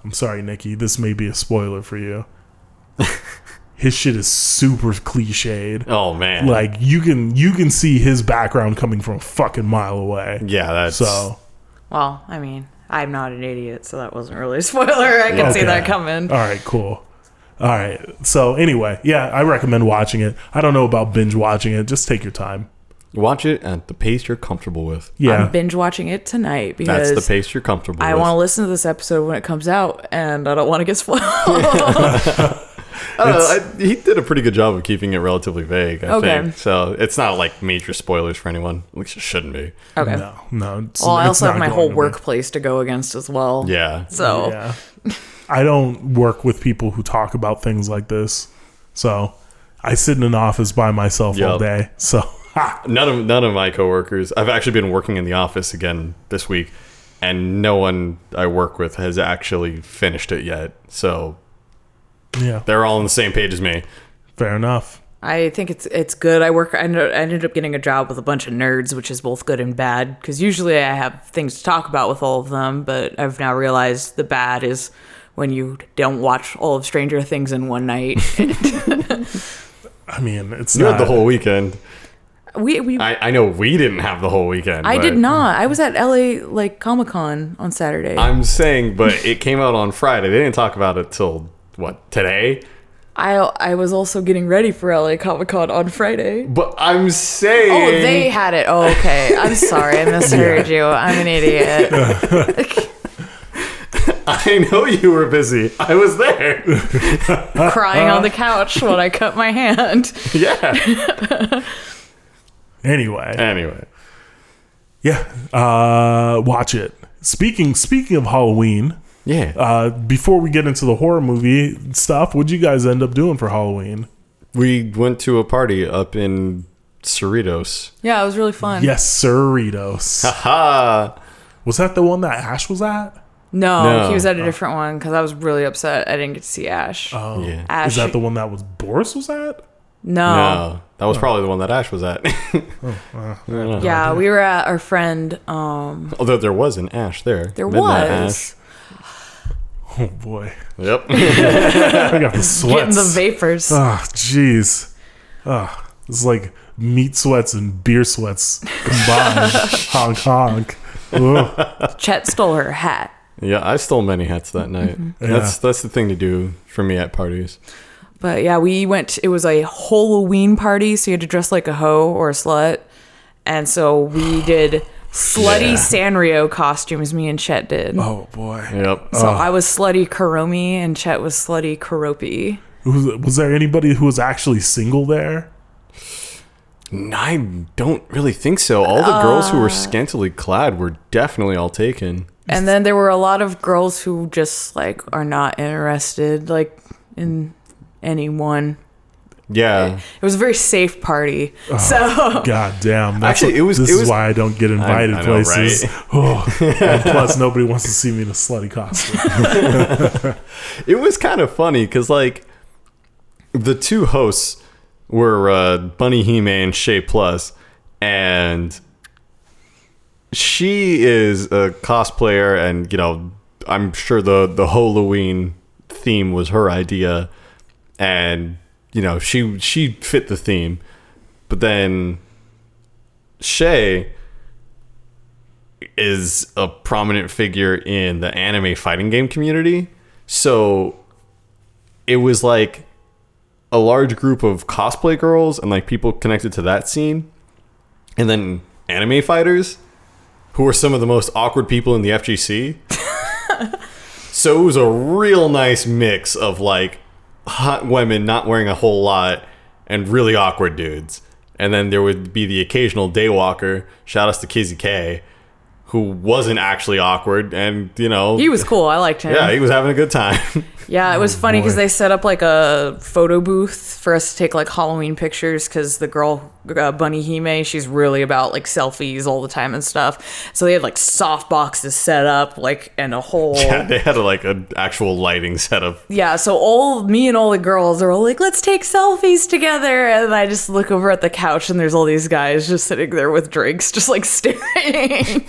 I'm sorry, Nikki. This may be a spoiler for you. [LAUGHS] his shit is super cliched. Oh man. Like you can you can see his background coming from a fucking mile away. yeah, that's So Well, I mean, I'm not an idiot, so that wasn't really a spoiler. I can see that coming. all right, cool. All right. So anyway, yeah, I recommend watching it. I don't know about binge watching it. Just take your time. Watch it at the pace you're comfortable with. Yeah. I'm binge watching it tonight because That's the pace you're comfortable I with. want to listen to this episode when it comes out, and I don't want to get spoiled. I don't know, I- he did a pretty good job of keeping it relatively vague. I Okay. think so. It's not like major spoilers for anyone. At least it shouldn't be. okay. No, no. It's, Well, I it's also have not my going whole to be. workplace to go against as well. Yeah. So Yeah. I don't work with people who talk about things like this. So I sit in an office by myself all Yup. day. So ha, None of none of my coworkers. I've actually been working in the office again this week, and no one I work with has actually finished it yet. So yeah, they're all on the same page as me. fair enough. I think it's it's good. I work. I ended, I ended up getting a job with a bunch of nerds, which is both good and bad. Because usually I have things to talk about with all of them, but I've now realized the bad is when you don't watch all of Stranger Things in one night. [LAUGHS] I mean, it's You not had the whole weekend. We we I, I, I know we didn't have the whole weekend. but did not. I was at LA like Comic Con on Saturday. I'm saying, but it came out on Friday. They didn't talk about it till what today. I I was also getting ready for LA Comic Con on Friday. But I'm saying, Oh, they had it. Oh, okay. I'm sorry. I [LAUGHS] misheard you. I'm an idiot. [LAUGHS] I know you were busy. I was there. Crying on the [LAUGHS] couch when I cut my hand. yeah. Anyway, Anyway, yeah, uh, watch it. Speaking speaking of Halloween, yeah. uh, before we get into the horror movie stuff, what'd you guys end up doing for Halloween? we went to a party up in Cerritos. Yeah, it was really fun. Yes, Cerritos. [LAUGHS] Ha! was that the one that Ash was at? No, No. he was at a different one because I was really upset I didn't get to see Ash. Oh, Yeah. Ash. is that the one that was Boris was at? No. No, that was probably the one that Ash was at. [LAUGHS] Oh, yeah, we were at our friend. Um, Although there was an Ash there. there Midnight was Oh boy, Yep. [LAUGHS] I got the [LAUGHS] getting sweats. the vapors. Oh, jeez. Oh, it's like meat sweats and beer sweats combined. honk honk. Ugh. Chet stole her hat. yeah, I stole many hats that night. Mm-hmm. That's that's the thing to do for me at parties. But yeah, we went. It was a Halloween party, so you had to dress like a hoe or a slut, and so we did slutty Yeah. Sanrio costumes. Me and Chet did. Oh boy. Yep. So oh. I was slutty Kuromi, and Chet was slutty Keroppi. Was, was there anybody who was actually single there? I don't really think so. All the girls who were uh, scantily clad were definitely all taken. And then there were a lot of girls who just like are not interested, like in anyone. Yeah. It was a very safe party. So God damn. That's Actually, it was- This it is was- why I don't get invited I know, places. right? [LAUGHS] Oh, and plus, nobody wants to see me in a slutty costume. It was kind of funny because like the two hosts were uh, Bunny Hime and Shay Plus, and she is a cosplayer, and you know, I'm sure the the Halloween theme was her idea, and you know, she she fit the theme, but then Shay is a prominent figure in the anime fighting game community, so it was like a large group of cosplay girls and like people connected to that scene, and then anime fighters who were some of the most awkward people in the FGC. [LAUGHS] so it was a real nice mix of like hot women not wearing a whole lot and really awkward dudes. And then there would be the occasional daywalker. Shout outs to Kizzy K, who wasn't actually awkward, and you know He was cool. I liked him. yeah, he was having a good time. [LAUGHS] Yeah, it was funny because they set up like a photo booth for us to take like Halloween pictures because the girl uh, Bunny Hime, she's really about like selfies all the time and stuff. So they had like soft boxes set up like and a whole yeah, they had like an actual lighting setup. Yeah, so all me and all the girls are all like, let's take selfies together. And I just look over at the couch and there's all these guys just sitting there with drinks, just like [LAUGHS] staring.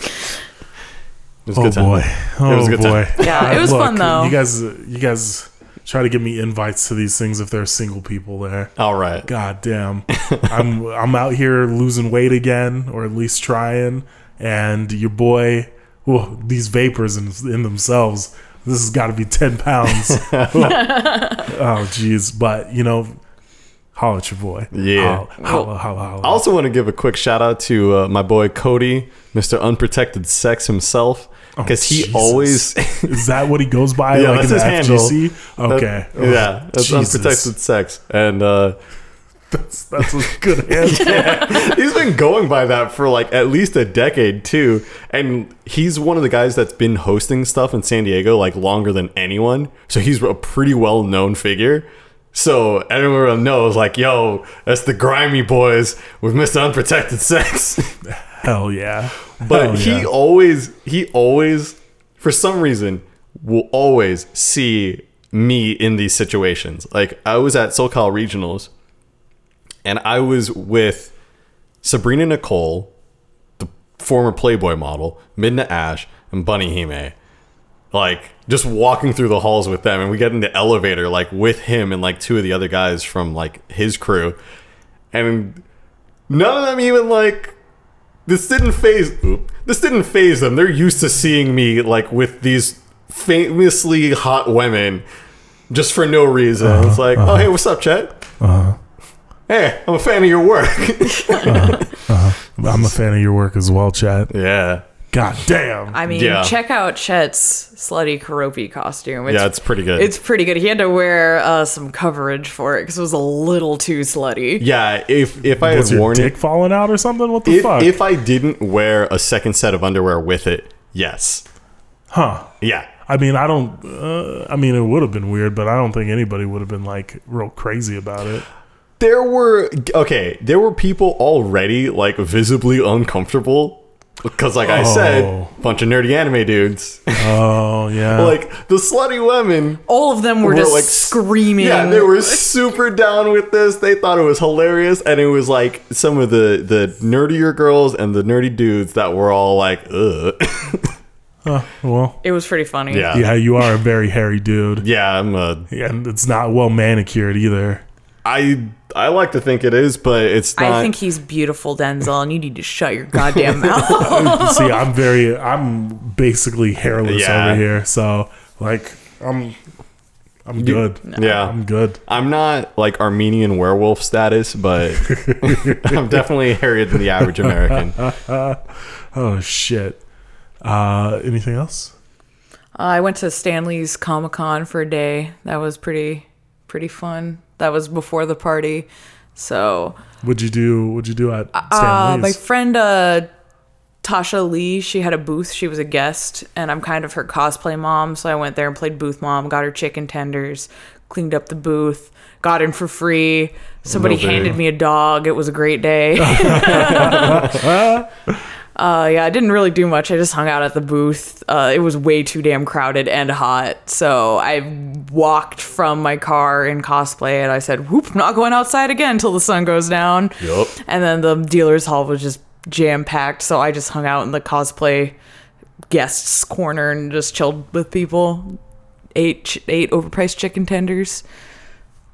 It was a Oh good time. boy! Oh It was a good boy! time. Yeah, it was fun, though. You guys, you guys try to give me invites to these things if there are single people there. All right. God damn! I'm I'm out here losing weight again, or at least trying. And your boy, well, these vapors in, in themselves, this has got to be ten pounds. [LAUGHS] [LAUGHS] oh jeez, but you know, holla at your boy. Yeah. holla, holla, holla, holla. I also want to give a quick shout out to uh, my boy Cody, Mr. Unprotected Sex himself, because he Oh, Jesus. always. [LAUGHS] Is that what he goes by? Yeah, like in that's his FGC? Okay. Oh, yeah, that's Jesus. unprotected sex, and uh, That's, that's a good [LAUGHS] answer. [LAUGHS] yeah. he's been going by that for like at least a decade too. And he's one of the guys that's been hosting stuff in San Diego like longer than anyone. So he's a pretty well known figure. So everyone knows, like, yo, that's the grimy boys with Mr. Unprotected Sex. Hell yeah. But Hell he yeah. always, he always, for some reason, will always see me in these situations. Like I was at SoCal Regionals, and I was with Sabrina Nicole, the former Playboy model, Midna Ash, and Bunny Hime. Like just walking through the halls with them, and we get in the elevator like with him and like two of the other guys from like his crew, and none of them even like this didn't phase this didn't phase them. They're used to seeing me like with these famously hot women just for no reason. Uh-huh, it's like, oh hey, uh-huh. what's up, Chet? Uh-huh. Hey, I'm a fan of your work. [LAUGHS] I'm a fan of your work as well, Chad. yeah. God damn. I mean, Yeah. check out Chet's slutty Keroppi costume. It's, Yeah, it's pretty good. It's pretty good. He had to wear uh, some coverage for it because it was a little too slutty. yeah, if if I Was had worn dick it falling out or something? What the if, fuck? if I didn't wear a second set of underwear with it, yes. huh. Yeah. I mean, I don't. Uh, I mean, it would have been weird, but I don't think anybody would have been like real crazy about it. There were okay, there were people already like visibly uncomfortable because like I Oh. said, bunch of nerdy anime dudes. Oh yeah. [LAUGHS] like the slutty women All of them were, Were, just like, screaming. Yeah, they were [LAUGHS] super down with this. They thought it was hilarious, and it was like some of the the nerdier girls and the nerdy dudes that were all like, "Ugh." [LAUGHS] Huh, well, It was pretty funny. yeah, yeah, you are a very hairy dude, yeah. I'm a. and it's not well manicured either. I I like to think it is, but it's not. I think he's beautiful, Denzel, and you need to shut your [LAUGHS] goddamn mouth. See, I'm very. I'm basically hairless Yeah. over here, so like I'm. I'm good. yeah. I'm good. I'm not like Armenian werewolf status, but [LAUGHS] I'm definitely hairier than the average American. [LAUGHS] Oh shit. Uh, anything else? I went to Stan Lee's Comic Con for a day. That was pretty pretty fun. That was before the party. So What'd you do? What'd you do at uh, my friend uh, Tasha Lee, she had a booth. She was a guest, and I'm kind of her cosplay mom. So I went there and played booth mom. Got her chicken tenders, cleaned up the booth, got in for free. Somebody handed me a dog. It was a great day. [LAUGHS] [LAUGHS] Uh, yeah, I didn't really do much. I just hung out at the booth. Uh, it was way too damn crowded and hot. So I walked from my car in cosplay and I said, whoop, I'm not going outside again until the sun goes down. Yep. And then the dealer's hall was just jam packed. So I just hung out in the cosplay guests corner and just chilled with people. Ate, ch- ate overpriced chicken tenders.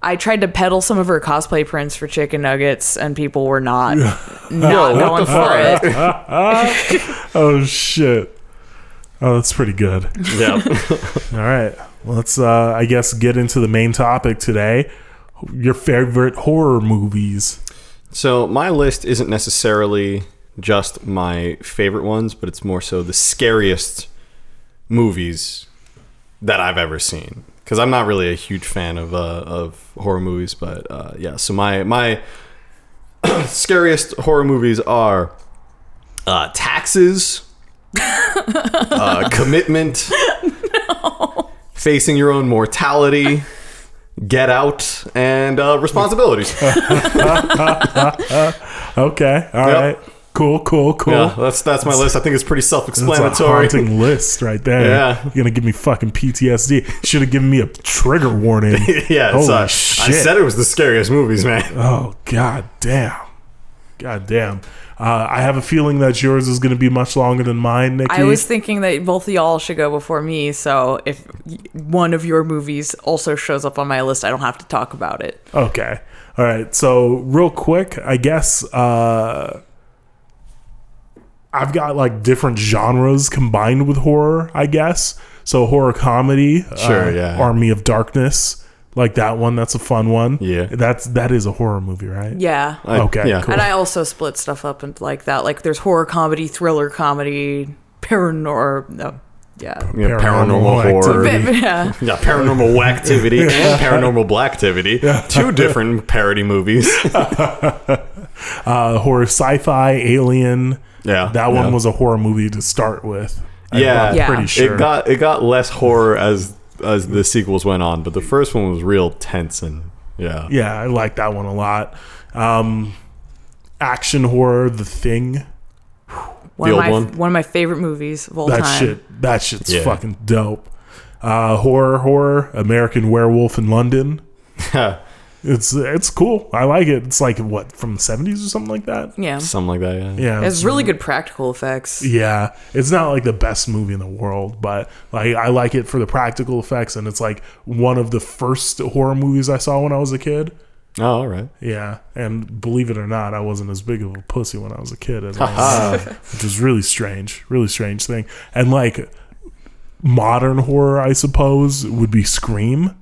I tried to peddle some of her cosplay prints for chicken nuggets, and people were not not [LAUGHS] what going for it. [LAUGHS] Oh shit. Oh, that's pretty good. Yeah. [LAUGHS] All right. Let's uh I guess get into the main topic today. Your favorite horror movies. so my list isn't necessarily just my favorite ones, but it's more so the scariest movies that I've ever seen. Because I'm not really a huge fan of uh, of horror movies, but uh, yeah. So my my [COUGHS] scariest horror movies are uh, Taxes, uh, [LAUGHS] Commitment, Facing Your Own Mortality, Get Out, and uh, Responsibilities. [LAUGHS] Okay. all right. Yep. Cool, cool, cool. Yeah, that's that's my list. I think it's pretty self-explanatory. That's a self-explanatory. haunting list right there. Yeah. You're gonna give me fucking PTSD. Should have given me a trigger warning. [LAUGHS] yeah, Holy it's, uh, shit. I said it was the scariest movies, man. Oh god damn. God damn. Uh, I have a feeling that yours is going to be much longer than mine, Nikki. I was thinking that both of y'all should go before me, so if one of your movies also shows up on my list, I don't have to talk about it. Okay. All right. So, real quick, I guess uh, I've got like different genres combined with horror, I guess. So, horror comedy, Sure, uh, yeah. Army of Darkness, like that one. That's a fun one. Yeah. That's that is a horror movie, right? Yeah. I- Okay, yeah. cool. And I also split stuff up and like that. Like there's horror comedy, thriller comedy, paranormal. No, yeah. Yeah, Paranormal paranormal, horror. activity. [LAUGHS] yeah. Yeah, paranormal activity and paranormal black activity. Two different parody movies. [LAUGHS] Uh, horror sci-fi, Alien. Yeah, That one yeah. was a horror movie to start with. I'm Yeah. Yeah. pretty sure. It got it got less horror as as the sequels went on, but the first one was real tense and yeah. Yeah, I like that one a lot. Um, action horror, The Thing. One The of my one? one of my favorite movies of all That time. shit. That shit's Yeah. fucking dope. Uh, horror, horror, American Werewolf in London. [LAUGHS] It's it's cool. I like it. It's like what from the seventies or something like that. Yeah. Something like that, yeah. Yeah, It's really good practical effects. Yeah, it's not like the best movie in the world, but like I like it for the practical effects, and it's like one of the first horror movies I saw when I was a kid. Oh, all right. Yeah, and believe it or not, I wasn't as big of a pussy when I was a kid, as I [LAUGHS] am which is really strange, really strange thing. And like modern horror, I suppose, would be Scream.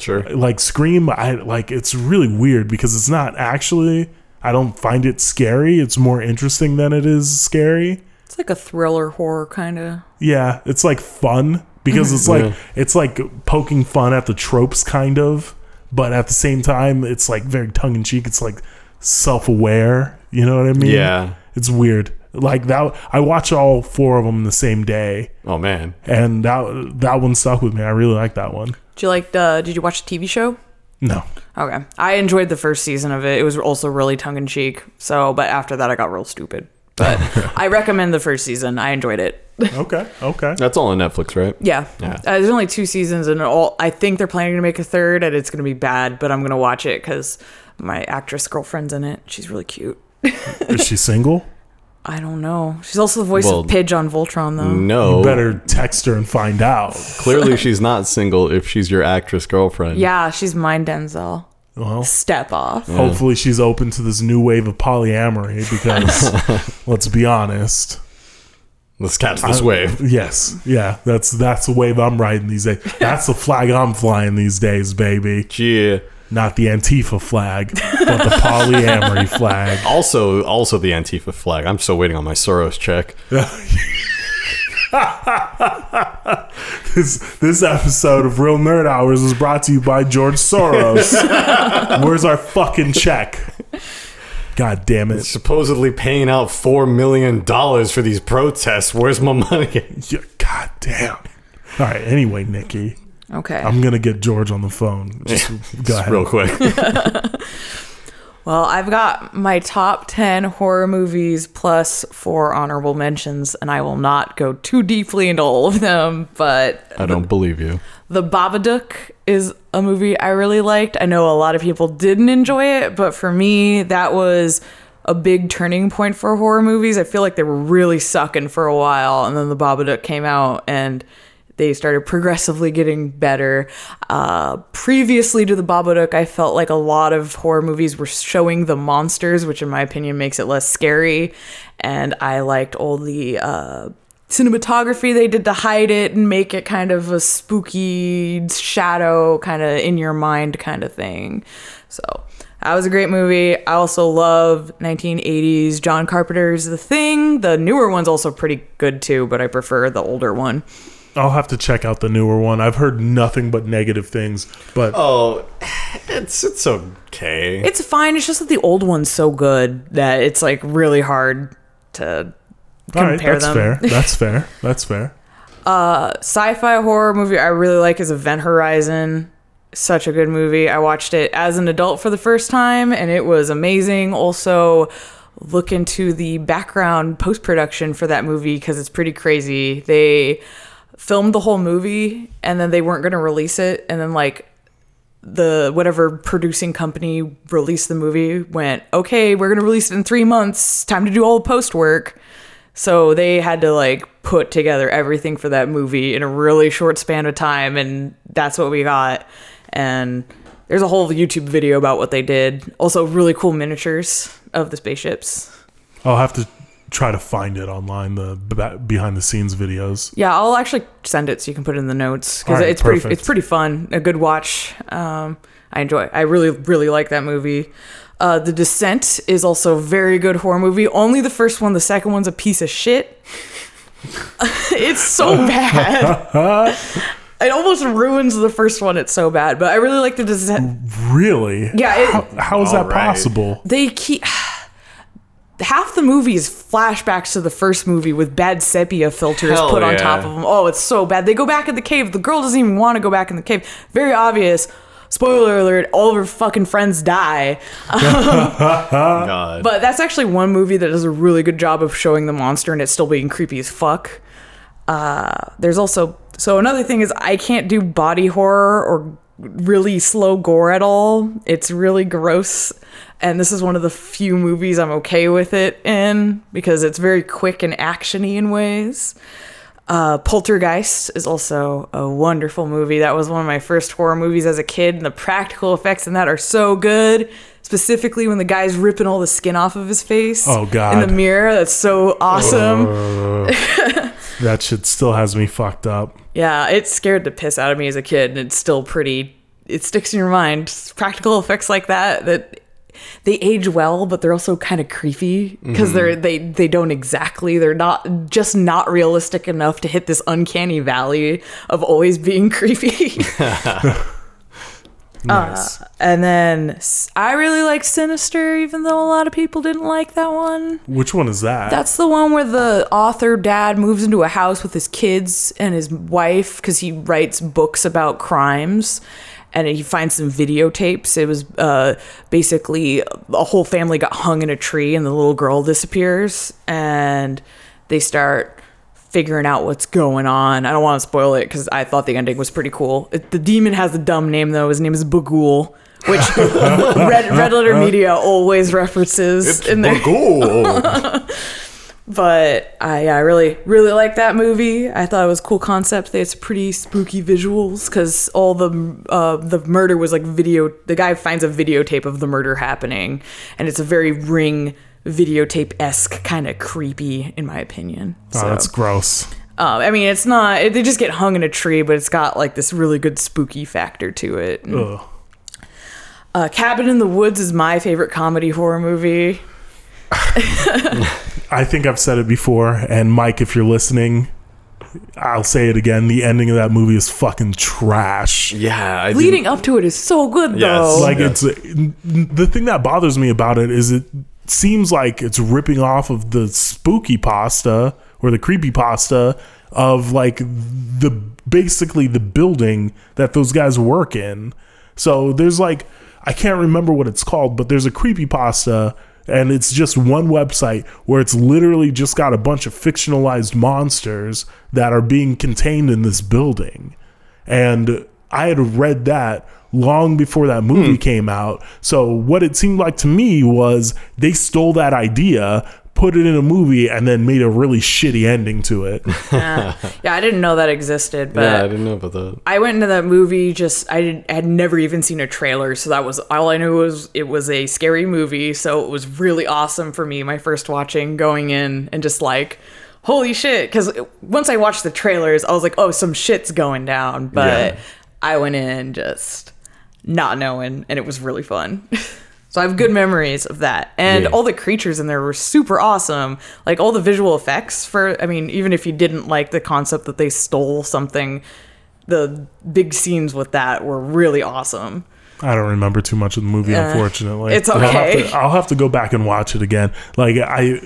Sure. Like Scream, I like it's really weird because it's not actually. I don't find it scary. It's more interesting than it is scary. It's like a thriller horror kind of. Yeah, it's like fun because it's [LAUGHS] like Yeah. it's like poking fun at the tropes kind of, but at the same time it's like very tongue in cheek. It's like self-aware, you know what I mean? Yeah. It's weird. Like that I watch all four of them the same day Oh man. and that that one stuck with me. I really like that one. Did you like the? Did you watch the TV show? No. Okay, I enjoyed the first season of it. It was also really tongue in cheek. So, but after that, I got real stupid. But [LAUGHS] I recommend the first season. I enjoyed it. Okay. Okay. That's all on Netflix, right? Yeah, Yeah. Uh, there's only two seasons, and all I think they're planning to make a third, and it's gonna be bad. But I'm gonna watch it because my actress girlfriend's in it. She's really cute. Is she single? I don't know. She's also the voice Well, of Pidge on Voltron, though. No. You better text her and find out. Clearly she's not single if she's your actress girlfriend. Yeah, she's mine, Denzel. Well, Step off. hopefully she's open to this new wave of polyamory because [LAUGHS] let's be honest. Let's catch this wave. Yes, yeah, that's that's the wave I'm riding these days. [LAUGHS] That's the flag I'm flying these days, baby. Yeah. Not the Antifa flag, but the polyamory [LAUGHS] flag. Also, also the Antifa flag. I'm still waiting on my Soros check. [LAUGHS] This this episode of Real Nerd Hours is brought to you by George Soros. Where's our fucking check? God damn it! Supposedly paying out four million dollars for these protests. Where's my money? [LAUGHS] Yeah, God damn. All right. Anyway, Nikki, Okay. I'm gonna get George on the phone. Just [LAUGHS] go ahead. Real quick. [LAUGHS] Well, I've got my top 10 horror movies plus four honorable mentions, and I will not go too deeply into all of them, but I don't believe you. The Babadook is a movie I really liked. I know a lot of people didn't enjoy it, but for me, that was a big turning point for horror movies. I feel like they were really sucking for a while, and then The Babadook came out, and they started progressively getting better. Uh, previously to the Babadook, I felt like a lot of horror movies were showing the monsters, which in my opinion makes it less scary. And I liked all the uh, cinematography they did to hide it and make it kind of a spooky shadow, kind of in your mind kind of thing. So that was a great movie. I also love 1980s John Carpenter's The Thing. The newer one's also pretty good too, but I prefer the older one. I'll have to check out the newer one. I've heard nothing but negative things, but Oh, it's it's okay. It's fine. It's just that the old one's so good that it's like really hard to all right, compare that's them. fair. [LAUGHS] That's fair. That's fair. Uh, sci-fi horror movie I really like is Event Horizon. Such a good movie. I watched it as an adult for the first time and it was amazing. Also, look into the background post-production for that movie because it's pretty crazy. They filmed the whole movie and then they weren't going to release it and then like the whatever producing company released the movie went okay we're going to release it in three months time to do all the post work. So they had to like put together everything for that movie in a really short span of time and that's what we got. And there's a whole youtube video about what they did. Also really cool miniatures of the spaceships. I'll have to try to find it online. The behind the scenes videos. Yeah, I'll actually send it so you can put it in the notes because All right, it's pretty it's pretty fun. A good watch. Um, I enjoy. I really really like that movie. Uh, the Descent is also a very good horror movie. Only the first one. The second one's a piece of shit. [LAUGHS] it's so [LAUGHS] bad. [LAUGHS] it almost ruins the first one. It's so bad. But I really like the Descent. Really? Yeah, it- how, how is that All right. possible? They keep. Half the movie is flashbacks to the first movie with bad sepia filters Hell put on top of them. Oh, it's so bad. They go back in the cave. The girl doesn't even want to go back in the cave. Very obvious. Spoiler alert, all of her fucking friends die. [LAUGHS] [LAUGHS] God. But that's actually one movie that does a really good job of showing the monster and it still being creepy as fuck. Uh, there's also so another thing is I can't do body horror or really slow gore at all. It's really gross. And this is one of the few movies I'm okay with it in because it's very quick and actiony in ways. Uh, Poltergeist is also a wonderful movie. That was one of my first horror movies as a kid, and the practical effects in that are so good. Specifically, when the guy's ripping all the skin off of his face. Oh, God. In the mirror, that's so awesome. That shit still has me fucked up. Yeah, it scared the piss out of me as a kid, and it's still pretty. It sticks in your mind. Practical effects like that that they age well, but they're also kind of creepy because they're mm-hmm. they they don't exactly. They're not just not realistic enough to hit this uncanny valley of always being [LAUGHS] creepy. [LAUGHS] Uh, nice. and then I really like Sinister, even though a lot of people didn't like that one. Which one is that? That's the one where the author dad moves into a house with his kids and his wife because he writes books about crimes. And he finds some videotapes. It was uh, basically a whole family got hung in a tree, and the little girl disappears. And they start figuring out what's going on. I don't want to spoil it because I thought the ending was pretty cool. It, the demon has a dumb name though. His name is Bughuul, which [LAUGHS] Red, Red Letter Media always references in their [LAUGHS] but I, I really really like that movie. I thought it was a cool concept. They had some pretty spooky visuals because all the uh, the murder was like video. The guy finds a videotape of the murder happening, and it's a very ring videotape esque kind of creepy, in my opinion. oh, So, that's gross. uh, I mean, it's not. It, they just get hung in a tree, but it's got like this really good spooky factor to it. And, Ugh. uh, Cabin in the Woods is my favorite comedy horror movie. [LAUGHS] [LAUGHS] I think I've said it before, and Mike, if you're listening, I'll say it again. The ending of that movie is fucking trash. yeah, I Leading up to it is so good Yes. though. Like Yeah. it's the thing that bothers me about it is it seems like it's ripping off of the spooky pasta or the creepy pasta of like the basically the building that those guys work in. So there's like I can't remember what it's called, but there's a creepy pasta and it's just one website where it's literally just got a bunch of fictionalized monsters that are being contained in this building. And I had read that long before that movie hmm. came out. So what it seemed like to me was they stole that idea, put it in a movie, and then made a really shitty ending to it. [LAUGHS] yeah, I didn't know that existed, but yeah, I didn't know about that. I went into that movie just I did, had never even seen a trailer, so that was all I knew was it was a scary movie. So it was really awesome for me my first watching going in and just like holy shit because once I watched the trailers, I was like, oh, some shit's going down. But Yeah. I went in just not knowing, and it was really fun. [LAUGHS] So I have good memories of that. And Yeah. all the creatures in there were super awesome. Like all the visual effects for I mean, even if you didn't like the concept that they stole something, the big scenes with that were really awesome. I don't remember too much of the movie, Uh, unfortunately. it's I'll have, okay. to, I'll have to go back and watch it again. Like I,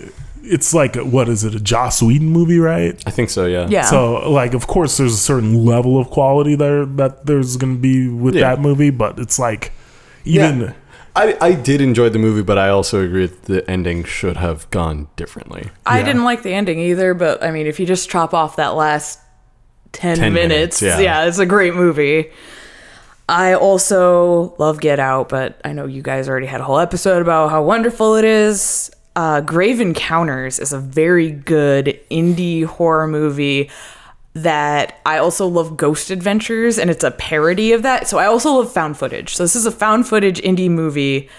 it's like what is it? A Joss Whedon movie, right? I think so. Yeah. Yeah. So like, of course, there's a certain level of quality there that there's going to be with Yeah. that movie, but it's like even. Yeah. I, I did enjoy the movie, but I also agree that the ending should have gone differently. I Yeah. didn't like the ending either, but I mean, if you just chop off that last 10, 10 minutes, minutes, yeah. yeah, it's a great movie. I also love Get Out, but I know you guys already had a whole episode about how wonderful it is. Uh, Grave Encounters is a very good indie horror movie that I also love Ghost Adventures, and it's a parody of that. So I also love found footage. So this is a found footage indie movie.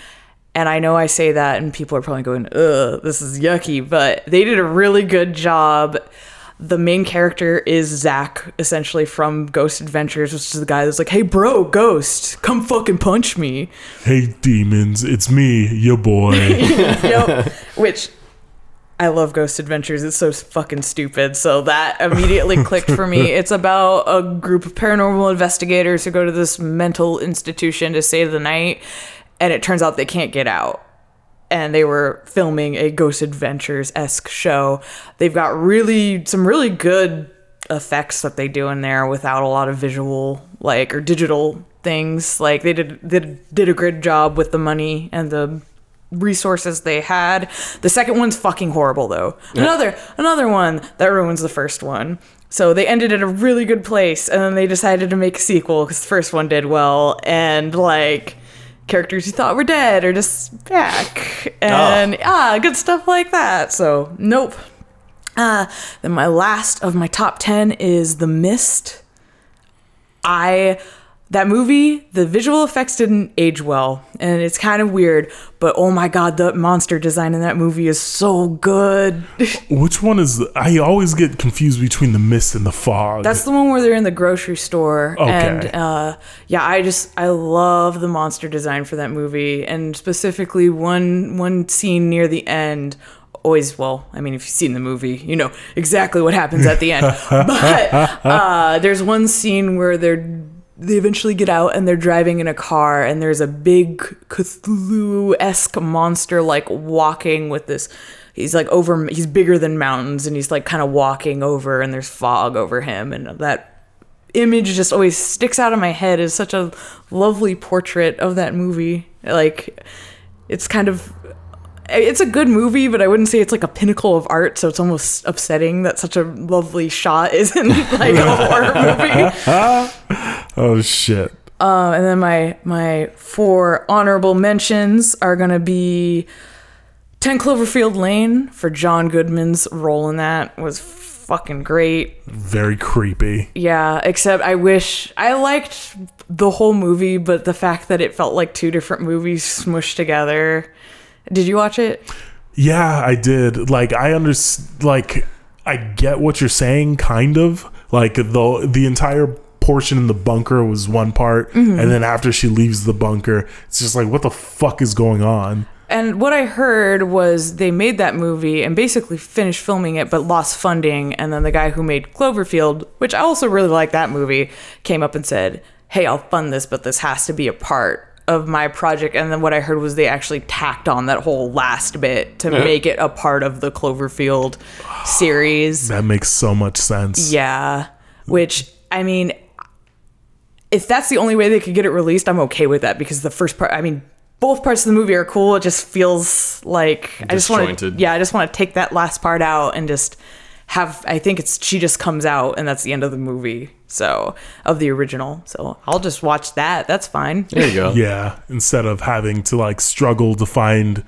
And I know I say that, and people are probably going, ugh, this is yucky, but they did a really good job. The main character is Zach, essentially from Ghost Adventures, which is the guy that's like, hey, bro, Ghost, come fucking punch me. Hey demons, it's me, your boy. [LAUGHS] Yep. Which I love Ghost Adventures. It's so fucking stupid. So that immediately [LAUGHS] clicked for me. It's about a group of paranormal investigators who go to this mental institution to save the night, and it turns out they can't get out. And they were filming a Ghost Adventures esque show. They've got really some really good effects that they do in there without a lot of visual like or digital things. Like they did did did a good job with the money and the resources they had. The second one's fucking horrible though. Another another one that ruins the first one. So they ended at a really good place and then they decided to make a sequel cuz the first one did well and like characters you thought were dead are just back and ah good stuff like that. So nope. Uh then my last of my top 10 is The Mist. I that movie, the visual effects didn't age well, and it's kind of weird. But oh my god, the monster design in that movie is so good. [LAUGHS] Which one is? I always get confused between the mist and the fog. That's the one where they're in the grocery store, Okay. and uh, yeah, I just I love the monster design for that movie, and specifically one one scene near the end. Always, well, I mean, if you've seen the movie, you know exactly what happens at the end. [LAUGHS] but uh, there's one scene where they're they eventually get out and they're driving in a car and there's a big Cthulhu-esque monster like walking with this he's like over he's bigger than mountains and he's like kind of walking over and there's fog over him and that image just always sticks out of my head as such a lovely portrait of that movie. Like it's kind of it's a good movie, but I wouldn't say it's like a pinnacle of art. So it's almost upsetting that such a lovely shot isn't [LAUGHS] like a horror movie. [LAUGHS] oh shit. Um, and then my my four honorable mentions are gonna be Ten Cloverfield Lane for John Goodman's role in that was fucking great. Very creepy. Yeah, except I wish I liked the whole movie, but the fact that it felt like two different movies smushed together. Did you watch it? Yeah, I did. Like I understand. Like I get what you're saying, kind of. Like the the entire portion in the bunker was one part, Mm-hmm. and then after she leaves the bunker, it's just like, what the fuck is going on? And what I heard was they made that movie and basically finished filming it, but lost funding. And then the guy who made Cloverfield, which I also really like that movie, came up and said, Hey, I'll fund this, but this has to be a part of my project. And then what I heard was they actually tacked on that whole last bit to make it a part of the Cloverfield series. That makes so much sense. Yeah. Which, I mean, if that's the only way they could get it released, I'm okay with that because the first part, I mean, both parts of the movie are cool. It just feels like I just want to, yeah, I just want to take that last part out and just have. I think it's she just comes out and that's the end of the movie. So of the original. So I'll just watch that. That's fine. There you go. [LAUGHS] Yeah, instead of having to like struggle to find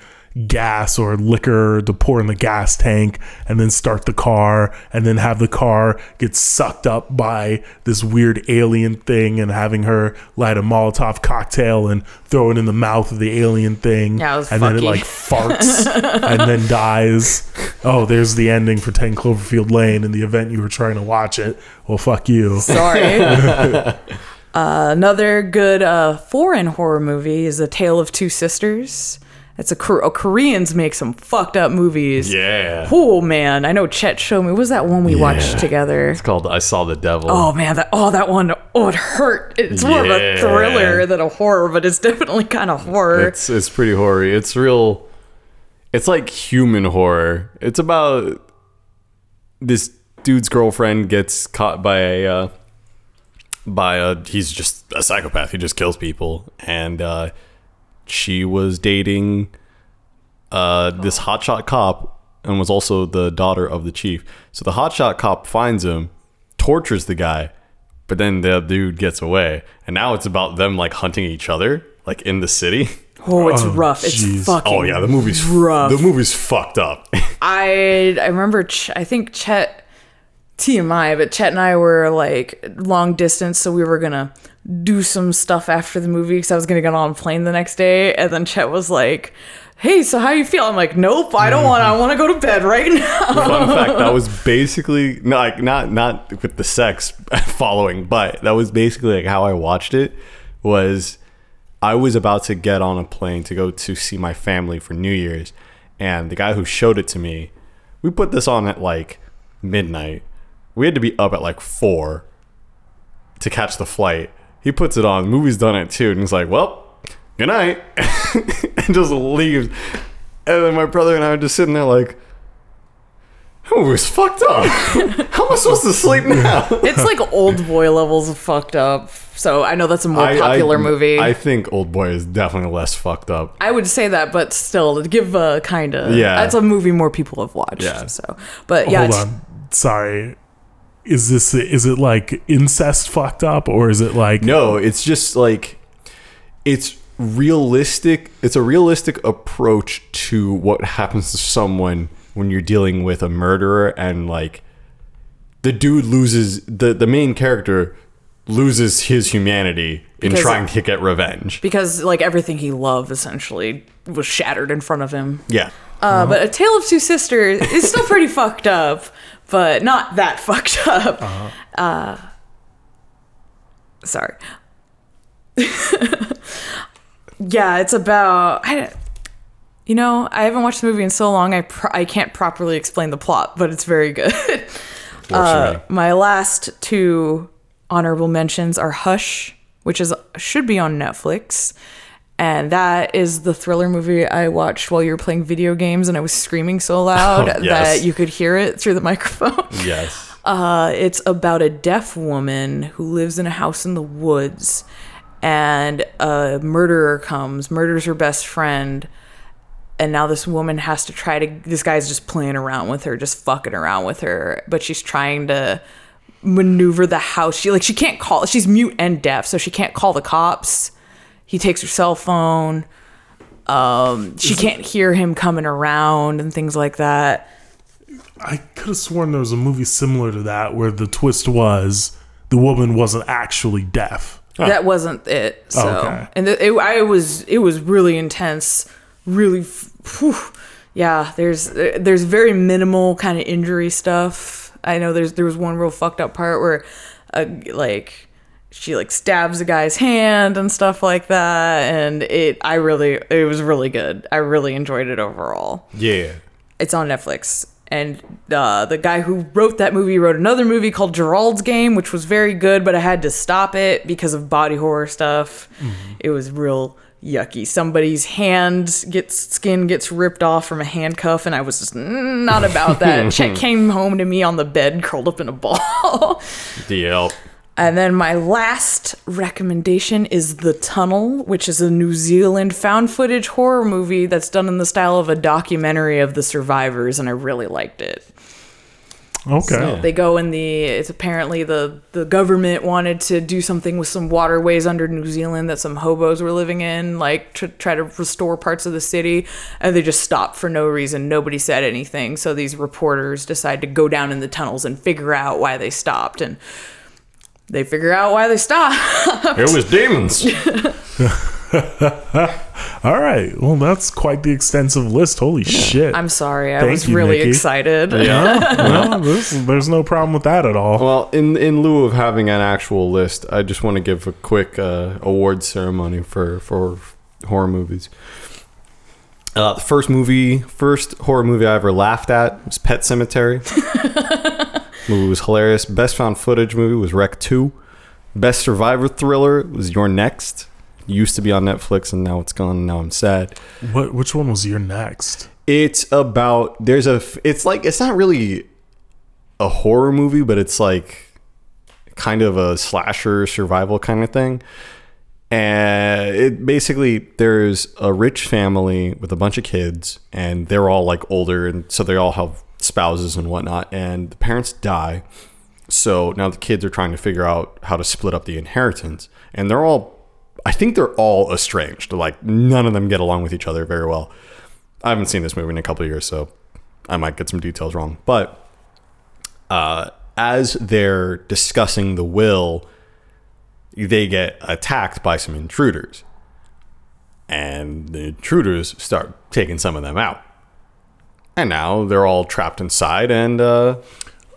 gas or liquor to pour in the gas tank and then start the car and then have the car get sucked up by this weird alien thing and having her light a Molotov cocktail and throw it in the mouth of the alien thing Yeah, and then it like farts [LAUGHS] and then dies. Oh, there's the ending for 10 Cloverfield Lane in the event you were trying to watch it. Well, fuck you. Sorry. [LAUGHS] uh, another good uh, foreign horror movie is A Tale of Two Sisters. It's a, Kor- oh, Koreans make some fucked up movies. Yeah. Oh man, I know Chet showed me. What was that one we watched together? It's called I Saw the Devil. Oh man, that oh that one oh it hurt. It's more of a thriller than a horror, but it's definitely kind of horror. It's it's pretty horror. It's real. It's like human horror. It's about this dude's girlfriend gets caught by a uh, by a he's just a psychopath. He just kills people, and uh, she was dating uh, this hotshot cop and was also the daughter of the chief. So the hotshot cop finds him, tortures the guy, but then the dude gets away, and now it's about them like hunting each other, like in the city. [LAUGHS] oh, it's Oh, rough. It's fucking. Oh yeah, the movie's rough. The movie's fucked up. [LAUGHS] I I remember Ch- I think Chet TMI, but Chet and I were like long distance, so we were gonna do some stuff after the movie because I was gonna get on a plane the next day, and then Chet was like. Hey, so how you feel? I'm like, nope, I don't want. I want to go to bed right now. Fun fact: that [LAUGHS] was basically not like not not with the sex [LAUGHS] following, but that was basically like how I watched it. Was I was about to get on a plane to go to see my family for New Year's, and the guy who showed it to me, we put this on at like midnight. We had to be up at like four to catch the flight. He puts it on. The movie's done at two, and he's like, "Well, good night," [LAUGHS] and just leaves. And then my brother and I are just sitting there like, "That movie's fucked up. [LAUGHS] How am I supposed to sleep now?" it's like old boy levels of fucked up. So I know that's a more popular movie. I think Old Boy is definitely less fucked up. I would say that, but still, give uh, a kind of Yeah. that's a movie more people have watched. Yeah. So, but yeah, Hold on. Sorry. Is this is it like incest fucked up or is it like No, it's just like it's realistic. It's a realistic approach to what happens to someone when you're dealing with a murderer and like the dude loses the the main character loses his humanity in Because- trying to get revenge. because like everything he loved essentially was shattered in front of him. Yeah. Uh, but A Tale of Two Sisters is still pretty [LAUGHS] fucked up, but not that [LAUGHS] fucked up. Uh, sorry. [LAUGHS] yeah, it's about. I, you know, I haven't watched the movie in so long. I pro- I can't properly explain the plot, but it's very good. Uh, my last two honorable mentions are Hush, which is should be on Netflix. And that is the thriller movie I watched while you were playing video games and I was screaming so loud [LAUGHS] Oh, yes. that you could hear it through the [LAUGHS] microphone. yes. Uh, it's about a deaf woman who lives in a house in the woods and a murderer comes, murders her best friend, and now this woman has to try to this guy's just playing around with her, just fucking around with her, but she's trying to maneuver the house. She like she can't call she's mute and deaf, so she can't call the cops. He takes her cell phone. Um, she can't hear him coming around and things like that. I could have sworn there was a movie similar to that where the twist was the woman wasn't actually deaf. That wasn't it. So, Okay. and it, it, I was it was really intense. Really, whew. yeah. There's there's very minimal kind of injury stuff. I know there's there was one real fucked up part where, uh, like, she like stabs a guy's hand and stuff like that, and it I really it was really good. I really enjoyed it overall. Yeah. It's on Netflix. And uh, the guy who wrote that movie wrote another movie called Gerald's Game, which was very good, but I had to stop it because of body horror stuff. It was real yucky. Somebody's hand gets skin gets ripped off from a handcuff, and I was just not about that. [LAUGHS] Chet came home to me on the bed, curled up in a ball. Yep. And then my last recommendation is The Tunnel, which is a New Zealand found footage horror movie that's done in the style of a documentary of the survivors, and I really liked it. Okay. So they go in the. It's apparently the the government wanted to do something with some waterways under New Zealand that some hobos were living in, like to try to restore parts of the city, and they just stopped for no reason. Nobody said anything, so these reporters decide to go down in the tunnels and figure out why they stopped, and they figure out why they stopped. It was demons. [LAUGHS] All right. Well, that's quite the extensive list. Holy shit. I'm sorry, I Thank was you, really Nikki. excited. yeah. [LAUGHS] well, this, there's no problem with that at all. Well, in in lieu of having an actual list, I just want to give a quick uh, award ceremony for for horror movies. Uh, the first movie, first horror movie I ever laughed at was Pet Sematary. [LAUGHS] movie was hilarious. Best found footage movie was REC Two. Best survivor thriller was You're Next. Used to be on Netflix and now it's gone. Now I'm sad. What? Which one was You're Next? It's about there's a. it's like it's not really a horror movie, but it's like kind of a slasher survival kind of thing. And it basically there's a rich family with a bunch of kids, and they're all like older, and so they all have spouses and whatnot. And the parents die, so now the kids are trying to figure out how to split up the inheritance, and they're all, I think they're all estranged. Like none of them get along with each other very well. I haven't seen this movie in a couple years, so I might get some details wrong. But uh, as they're discussing the will, they get attacked by some intruders, and the intruders start taking some of them out. And now they're all trapped inside and uh,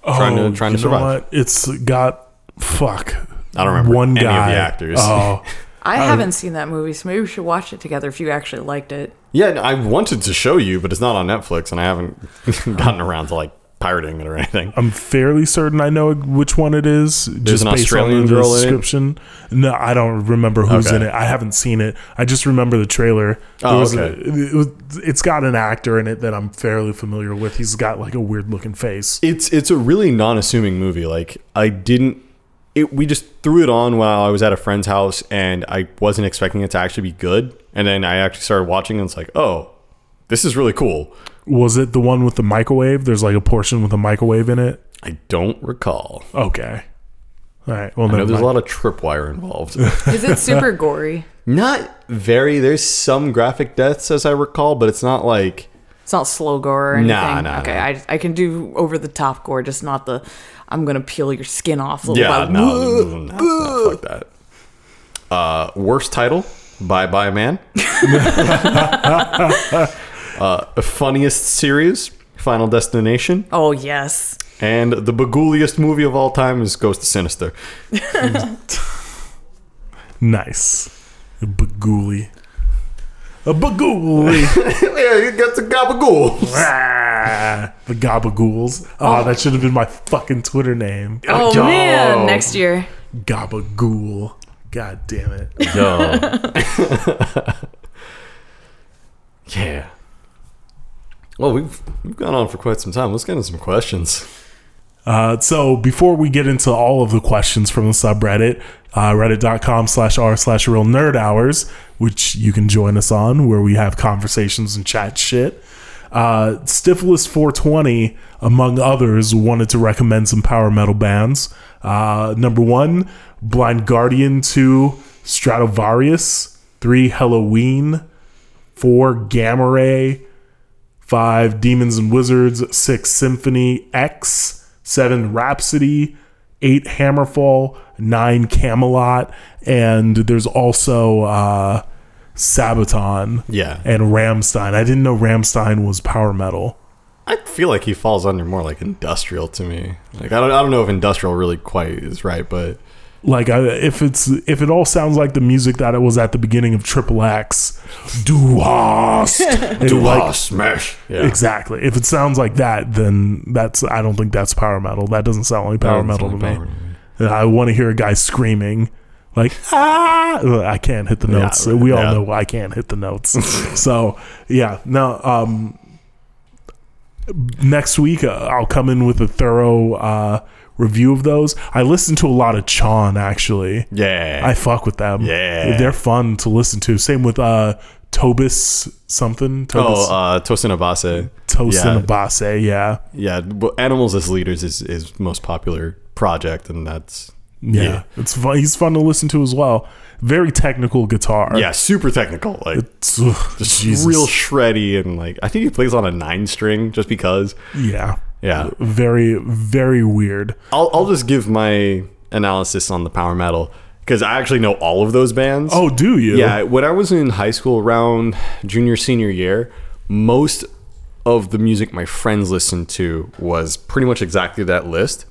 trying to trying to Oh, know survive. what? It's got fuck. I don't remember one any of the guy. actors. Oh, [LAUGHS] I haven't seen that movie, so maybe we should watch it together if you actually liked it. Yeah, I wanted to show you, but it's not on Netflix, and I haven't [LAUGHS] gotten around to like pirating it or anything. I'm fairly certain I know which one it is. just an based Australian on the it? description. No, I don't remember who's Okay. in it. I haven't seen it. I just remember the trailer. Oh, a- okay. it was- it's got an actor in it that I'm fairly familiar with. He's got like a weird looking face. It's it's a really non-assuming movie. Like I didn't. It, we just threw it on while I was at a friend's house, and I wasn't expecting it to actually be good. And then I actually started watching, and it's like, oh, this is really cool. Was it the one with the microwave? There's like a portion with a microwave in it. I don't recall. Okay. All right. Well, I know never there's a lot of tripwire involved. [LAUGHS] Is it super gory? not very. There's some graphic deaths, as I recall, but it's not like It's not slow gore or anything. Nah, nah, okay, nah. I, I can do over the top gore, just not the I'm gonna peel your skin off. Little yeah, by- no, no, no, no, fuck that. Uh, worst title: Bye Bye Man. [LAUGHS] [LAUGHS] uh, funniest series: Final Destination. Oh yes. And the bagooliest movie of all time is Ghost of Sinister. [LAUGHS] nice. A bagooly. A bagooly. [LAUGHS] yeah, you got the gabagool. Ah, the Gabagools. Oh, that should have been my fucking Twitter name. Oh Yo. man, next year. Gabagool. God damn it. Yo. [LAUGHS] yeah. Well, we've we've gone on for quite some time. Let's get into some questions. Uh, so before we get into all of the questions from the subreddit, uh, reddit.com slash r slash real nerd hours, which you can join us on where we have conversations and chat shit. Uh, Stifless 420, among others, wanted to recommend some power metal bands. Uh, number one, Blind Guardian. Two, Stratovarius. Three, Helloween. Four, Gamma Ray. Five, Demons and Wizards. Six, Symphony X. Seven, Rhapsody. Eight, Hammerfall. Nine, Kamelot. And there's also uh, Sabaton Yeah. and Rammstein. I didn't know Rammstein was power metal. I feel like he falls under more like industrial to me. Like I don't, I don't know if industrial really quite is right, but Like I, if it's if it all sounds like the music that it was at the beginning of Triple X, do [LAUGHS] like smash. Yeah. exactly. If it sounds like that, then that's I don't think that's power metal. That doesn't sound like power metal to me. I want to hear a guy screaming like ah. I can't hit the notes. right, we all yeah. know I can't hit the notes. [LAUGHS] so yeah, no. Um, next week uh, I'll come in with a thorough uh, review of those. I listen to a lot of Chon actually. Yeah. I fuck with them. Yeah. they're fun to listen to. Same with uh Tobis something. Tobis oh, uh, Tosin Abasi. Tosin yeah. Abasi. Yeah, Yeah, well, Animals as Leaders is his most popular project, and that's yeah. It's fun. He's fun to listen to as well. Very technical guitar. yeah, super technical, like It's, ugh, just Jesus. real shreddy, and like I think he plays on a nine string just because. Yeah. Yeah, Very very weird. I'll I'll just give my analysis on the power metal because I actually know all of those bands. Oh, do you? Yeah, when I was in high school around junior senior year, most of the music my friends listened to was pretty much exactly that list.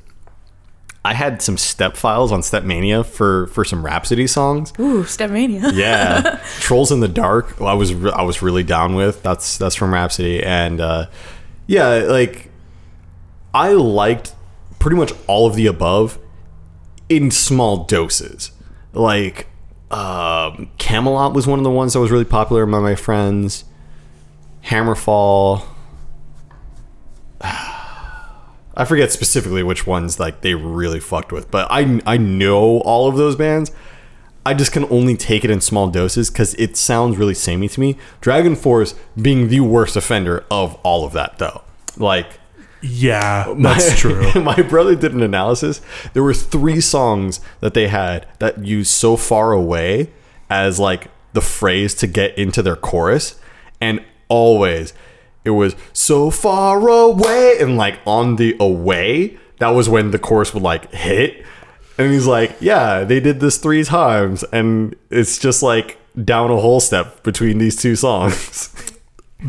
I had some step files on Stepmania for for some Rhapsody songs. Ooh, Stepmania. [LAUGHS] Yeah, [LAUGHS] Trolls in the Dark. I was I was really down with. That's that's from Rhapsody, and uh, yeah, like I liked pretty much all of the above in small doses. Like um, Kamelot was one of the ones that was really popular among my friends. Hammerfall. [SIGHS] I forget specifically which ones like they really fucked with, but I I know all of those bands. I just can only take it in small doses because it sounds really samey to me. Dragon Force being the worst offender of all of that, though. Like Yeah, [LAUGHS] that's true. [LAUGHS] my brother did an analysis. There were three songs that they had that used so far away as like the phrase to get into their chorus, and always it was so far away and like on the away. That was when the chorus would like hit, and he's like, "Yeah, they did this three times, and it's just like down a whole step between these two songs." [LAUGHS]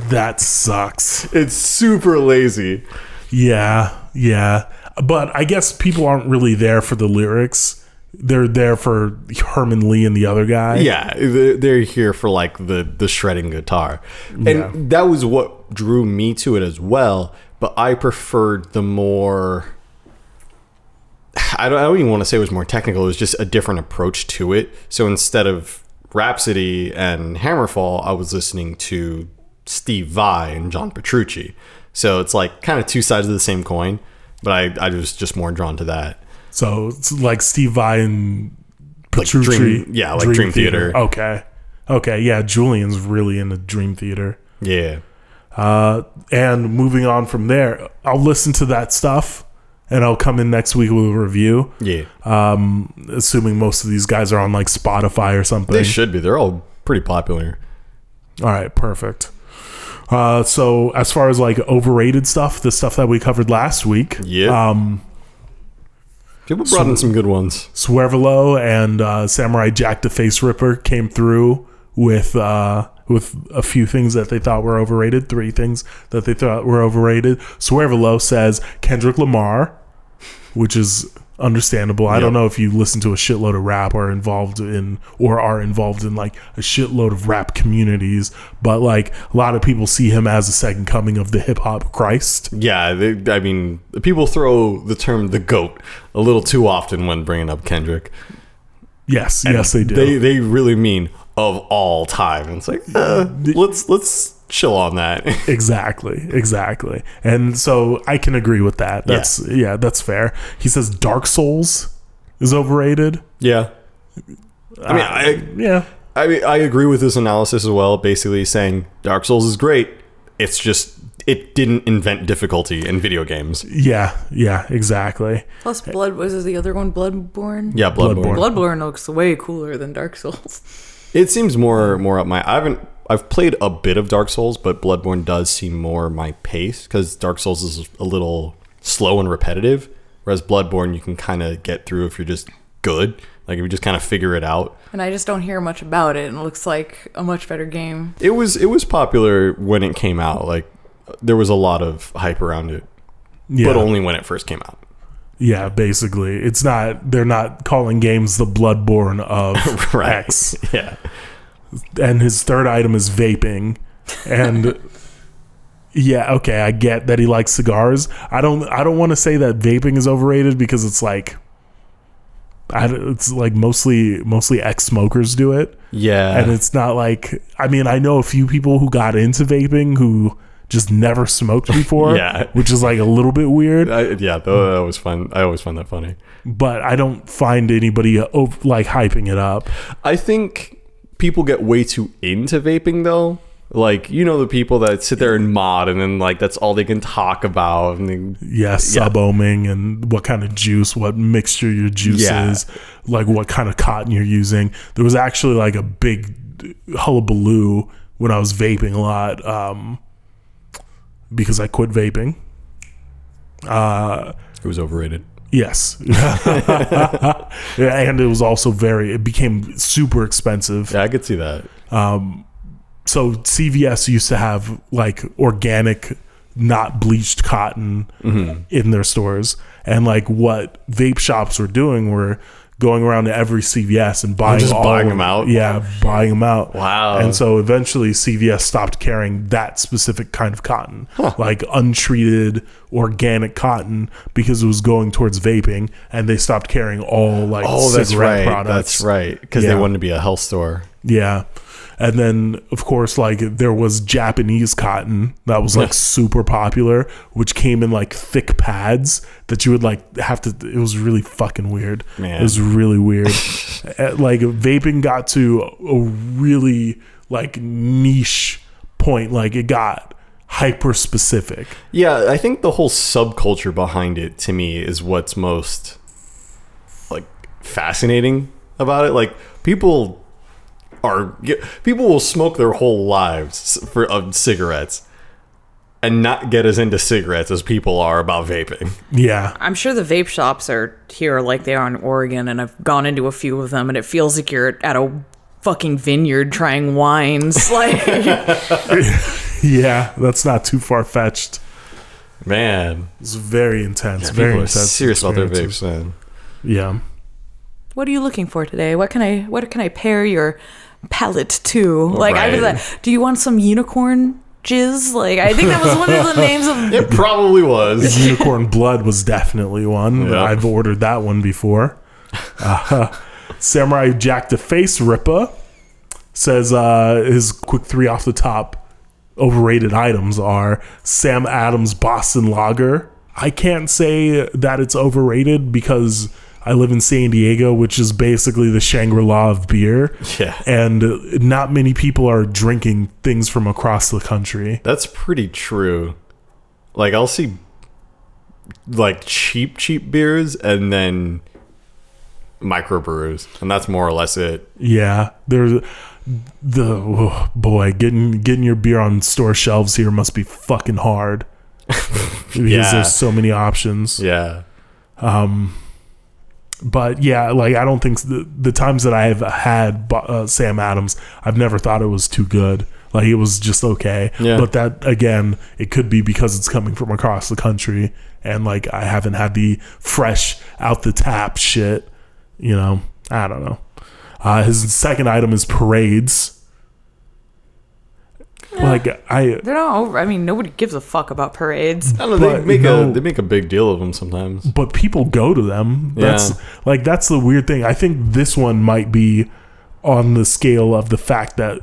That sucks. it's super lazy. Yeah, yeah. But I guess people aren't really there for the lyrics. They're there for Herman Li and the other guy. Yeah, they're here for like the the shredding guitar, and Yeah. that was what drew me to it as well. But I preferred the more. I don't, I don't even want to say it was more technical. It was just a different approach to it. So instead of Rhapsody and Hammerfall, I was listening to Steve Vai and John Petrucci. So it's like kind of two sides of the same coin. But I, I was just more drawn to that. So it's like Steve Vai and Like Dream- yeah, like Dream Theater. Okay. Okay. Yeah. Julian's really into Dream Theater. Yeah. Uh, and moving on from there, I'll listen to that stuff and I'll come in next week with a review. Yeah. Um, assuming most of these guys are on like Spotify or something. They should be. They're all pretty popular. All right, perfect. Uh, so as far as like overrated stuff, the stuff that we covered last week, Yeah. um, People brought in some good ones. Swervelo and uh, Samurai Jack the Face Ripper came through with uh, with a few things that they thought were overrated. Three things that they thought were overrated. Swervelo says Kendrick Lamar, which is understandable. I don't know if you listen to a shitload of rap or involved in or are involved in like a shitload of rap communities, but like a lot of people see him as a second coming of the hip hop Christ. Yeah, they, I mean, people throw the term "the goat" a little too often when bringing up Kendrick. Yes, yes, they do. They they really mean of all time. It's like, uh, let's let's chill on that. [LAUGHS] Exactly, exactly. And so I can agree with that. That's yeah, that's fair. He says Dark Souls is overrated. yeah. I mean, uh, I Yeah. I mean, I agree with this analysis as well. Basically, saying Dark Souls is great. It's just it didn't invent difficulty in video games. Yeah, yeah, exactly. Plus, Blood was the other one, Bloodborne. Yeah, Bloodborne. Bloodborne. Bloodborne looks way cooler than Dark Souls. It seems more more up my. I haven't. I've played a bit of Dark Souls, but Bloodborne does seem more my pace because Dark Souls is a little slow and repetitive, whereas Bloodborne you can kind of get through if you're just good. Like if you just kind of figure it out. And I just don't hear much about it, and it looks like a much better game. It was it was popular when it came out. Like there was a lot of hype around it, Yeah, but only when it first came out. yeah. Basically, it's not. They're not calling games the Bloodborne of [LAUGHS] X. [LAUGHS] Yeah. And his third item is vaping, and. [LAUGHS] Yeah, okay, I get that he likes cigars. I don't I don't want to say that vaping is overrated because it's like I, it's like mostly mostly ex smokers do it. Yeah. and it's not like I mean I know a few people who got into vaping who just never smoked [LAUGHS] before. Yeah. which is like a little bit weird. I, yeah, that was fun. I always find that funny. But I don't find anybody like hyping it up. I think people get way too into vaping though. Like you know the people that sit there and mod and then like that's all they can talk about and they, Yeah, sub ohming and what kind of juice, what mixture your juice Yeah. is, like what kind of cotton you're using. There was actually like a big hullabaloo when I was vaping a lot um, because I quit vaping. Uh, it was overrated. Yes. [LAUGHS] and it was also very, it became super expensive. Yeah, I could see that. Um, so CVS used to have like organic, not bleached cotton Mm-hmm. in their stores, and like what vape shops were doing were going around to every CVS and buying just all buying them out? Yeah, buying them out. Wow. And so eventually CVS stopped carrying that specific kind of cotton, like untreated organic cotton, because it was going towards vaping, and they stopped carrying all like Oh, that's cigarette right. products. That's right. Because Yeah. they wanted to be a health store. Yeah. And then, of course, like there was Japanese cotton that was like super popular, which came in like thick pads that you would like have to. It was really fucking weird. Man. It was really weird. [LAUGHS] Uh, like vaping got to a really like niche point. Like it got hyper specific. Yeah, I think the whole subculture behind it to me is what's most like fascinating about it. Like people are people will smoke their whole lives for of cigarettes and not get as into cigarettes as people are about vaping. Yeah. I'm sure the vape shops are here like they are in Oregon, and I've gone into a few of them, and it feels like you're at a fucking vineyard trying wines. [LAUGHS] Like, [LAUGHS] Yeah. That's not too far fetched. Man, It's very intense. very people are intense. serious about their experiences. vapes, man. Yeah. what are you looking for today? What can I what can I pair your palate too. Like, I was like, Do you want some unicorn jizz? Like, I think that was one of the [LAUGHS] names of. It probably was. [LAUGHS] Unicorn Blood was definitely one. Yeah. I've ordered that one before. Uh, Samurai Jack the Face Ripper says uh, his quick three off the top overrated items are Sam Adams Boston Lager. I can't say that it's overrated because I live in San Diego, which is basically the Shangri La of beer. Yeah. And not many people are drinking things from across the country. That's pretty true. Like I'll see like cheap cheap beers and then microbrews and that's more or less it. Yeah, there's the oh, boy getting getting your beer on store shelves here must be fucking hard [LAUGHS] because Yeah. there's so many options. Yeah. Um, But yeah, like I don't think the, the times that I have had uh, Sam Adams, I've never thought it was too good. Like it was just okay. Yeah. But that again, it could be because it's coming from across the country, and like I haven't had the fresh out the tap shit. You know, I don't know. Uh, his second item is parades. Like I, They're not over. I mean, nobody gives a fuck about parades. I don't know, they But make no- a they make a big deal of them sometimes. but people go to them. That's Yeah. like that's the weird thing. I think this one might be on the scale of the fact that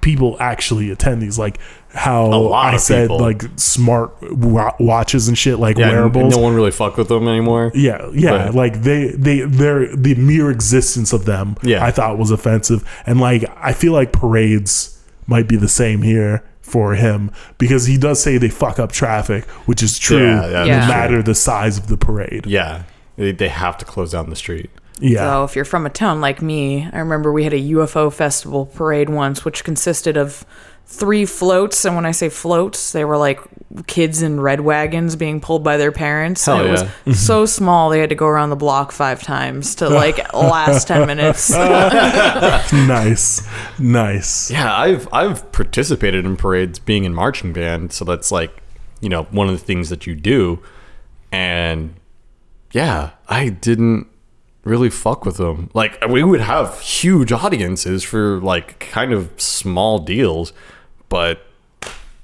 people actually attend these. Like how lot I of said, people. like smart wa- watches and shit, like Yeah, wearables. no one really fuck with them anymore. yeah, yeah, But- like they, they, they're the mere existence of them. Yeah. I thought was offensive, and like I feel like parades might be the same here for him because he does say they fuck up traffic, which is true. Yeah, yeah, no that's true. matter the size of the parade. Yeah. They, they have to close down the street. Yeah. So if you're from a town like me, I remember we had a UFO festival parade once, which consisted of three floats. And when I say floats, they were like kids in red wagons being pulled by their parents. Hell and it yeah. was [LAUGHS] so small they had to go around the block five times to like [LAUGHS] last ten minutes. [LAUGHS] nice, nice. Yeah, I've I've participated in parades being in marching band, so that's like, you know, one of the things that you do. And yeah, I didn't really fuck with them. Like we would have huge audiences for like kind of small deals, but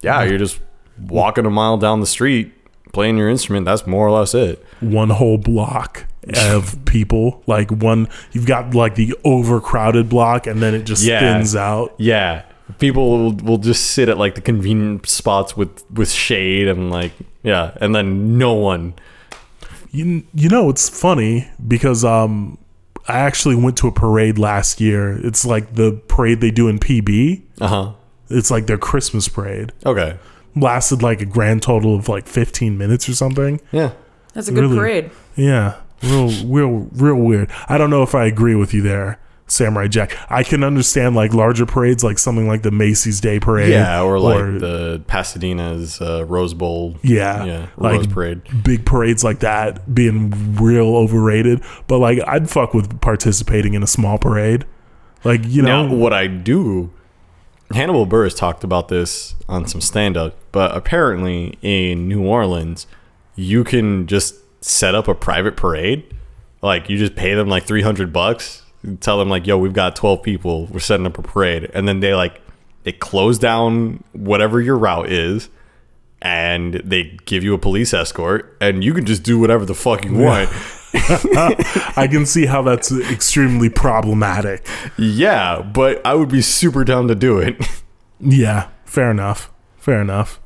yeah, you're just walking a mile down the street playing your instrument. That's more or less it. One whole block of people, like one. You've got like the overcrowded block, and then it just Yeah. thins out. Yeah. People will, will just sit at like the convenient spots with with shade and like yeah, and then no one. You, you know, it's funny because um, I actually went to a parade last year. It's like the parade they do in PB. Uh huh. It's like their Christmas parade. Okay. Lasted like a grand total of like 15 minutes or something. Yeah. That's a good Really? parade. Yeah, real, real, real weird. I don't know if I agree with you there, Samurai Jack. I can understand like larger parades, like something like the Macy's Day Parade. Yeah, or like the Pasadena's uh, Rose Bowl. yeah, yeah, like Rose Parade. big parades like that being real overrated. But like, I'd fuck with participating in a small parade. Like you know, Now, what I do, Hannibal Buress talked about this on some stand up, but apparently in New Orleans, you can just set up a private parade. Like, you just pay them like 300 bucks, tell them, like, yo, we've got 12 people, we're setting up a parade. And then they, like, they close down whatever your route is. And they give you a police escort, and you can just do whatever the fuck you want. [LAUGHS] I can see how that's extremely problematic. Yeah, but I would be super down to do it. Yeah, fair enough. Fair enough.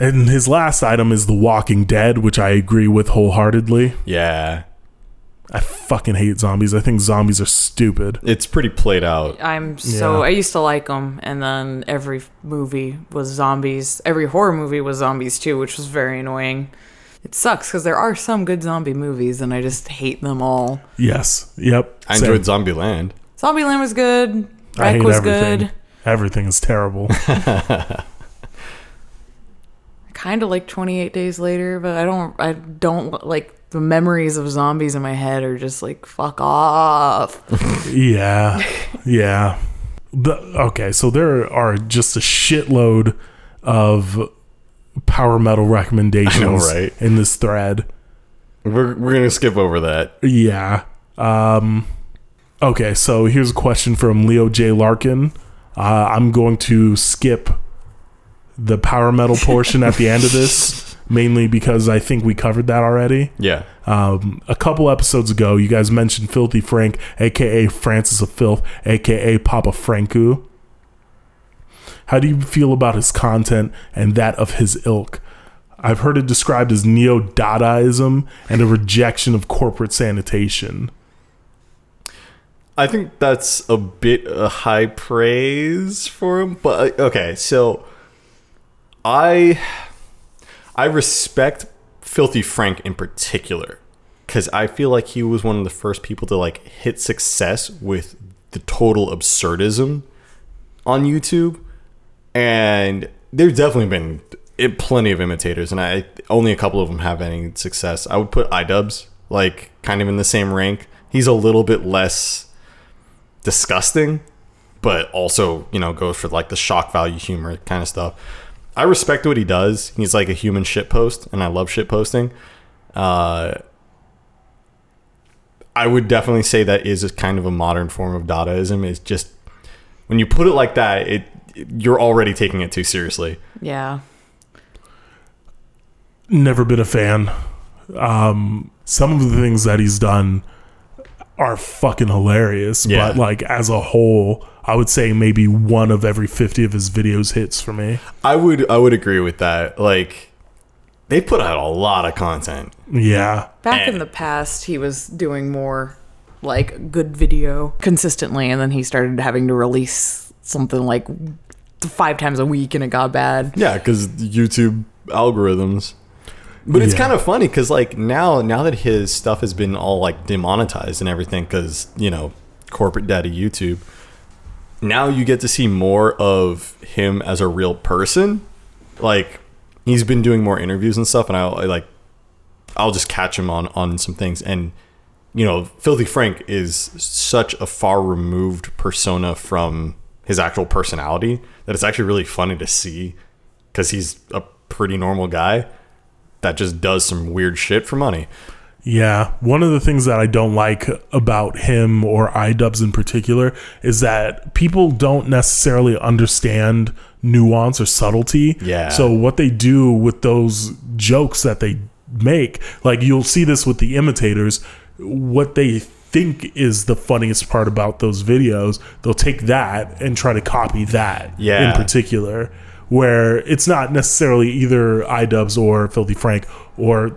And his last item is The Walking Dead, which I agree with wholeheartedly. yeah, I fucking hate zombies. I think zombies are stupid. it's pretty played out. I'm so Yeah. I used to like them, and then every movie was zombies. Every horror movie was zombies too, which was very annoying. It sucks because there are some good zombie movies, and I just hate them all. Yes. Yep. I Same. enjoyed Zombieland. Zombieland was good. I REC hate was everything. good. Everything is terrible. [LAUGHS] Kind of like 28 Days Later, but I don't. I don't like the memories of zombies in my head are just like fuck off. [LAUGHS] yeah. Yeah. The, okay, so there are just a shitload of power metal recommendations [LAUGHS] right? in this thread. We're, we're gonna skip over that. Yeah. Um, okay, so here's a question from Leo J. Larkin. Uh, I'm going to skip the power metal [LAUGHS] portion at the end of this, mainly because I think we covered that already. Yeah, Um, a couple episodes ago, you guys mentioned Filthy Frank, aka Francis of Filth, aka Papa Franku. How do you feel about his content and that of his ilk? I've heard it described as neo Dadaism and a rejection of corporate sanitation. I think that's a bit of high praise for him. But uh, okay, so I I respect Filthy Frank in particular because I feel like he was one of the first people to like hit success with the total absurdism on YouTube, and there's definitely been it, plenty of imitators, and I only a couple of them have any success. I would put iDubbbz like kind of in the same rank. He's a little bit less disgusting, but also you know goes for like the shock value humor kind of stuff. I respect what he does. He's like a human shit post, and I love shit posting. Uh, I would definitely say that is a kind of a modern form of Dadaism. Is just when you put it like that, it you're already taking it too seriously. Yeah. Never been a fan. Um, some of the things that he's done are fucking hilarious, Yeah. but like as a whole, I would say maybe one of every 50 of his videos hits for me. I would I would agree with that. Like they put out a lot of content. Yeah. Back in the past, he was doing more like good video consistently, and then he started having to release something like five times a week, and it got bad. Yeah, because YouTube algorithms. But it's Yeah. kind of funny because like now, now that his stuff has been all like demonetized and everything, because you know corporate daddy YouTube. Now you get to see more of him as a real person. Like he's been doing more interviews and stuff, and I, I like I'll just catch him on on some things and you know filthy frank is such a far removed persona from his actual personality that it's actually really funny to see because he's a pretty normal guy that just does some weird shit for money Yeah, one of the things that I don't like about him or iDubbbz in particular is that people don't necessarily understand nuance or subtlety. Yeah. So what they do with those jokes that they make, like you'll see this with the imitators, what they think is the funniest part about those videos. They'll take that and try to copy that Yeah. in particular, where it's not necessarily either iDubbbz or Filthy Frank or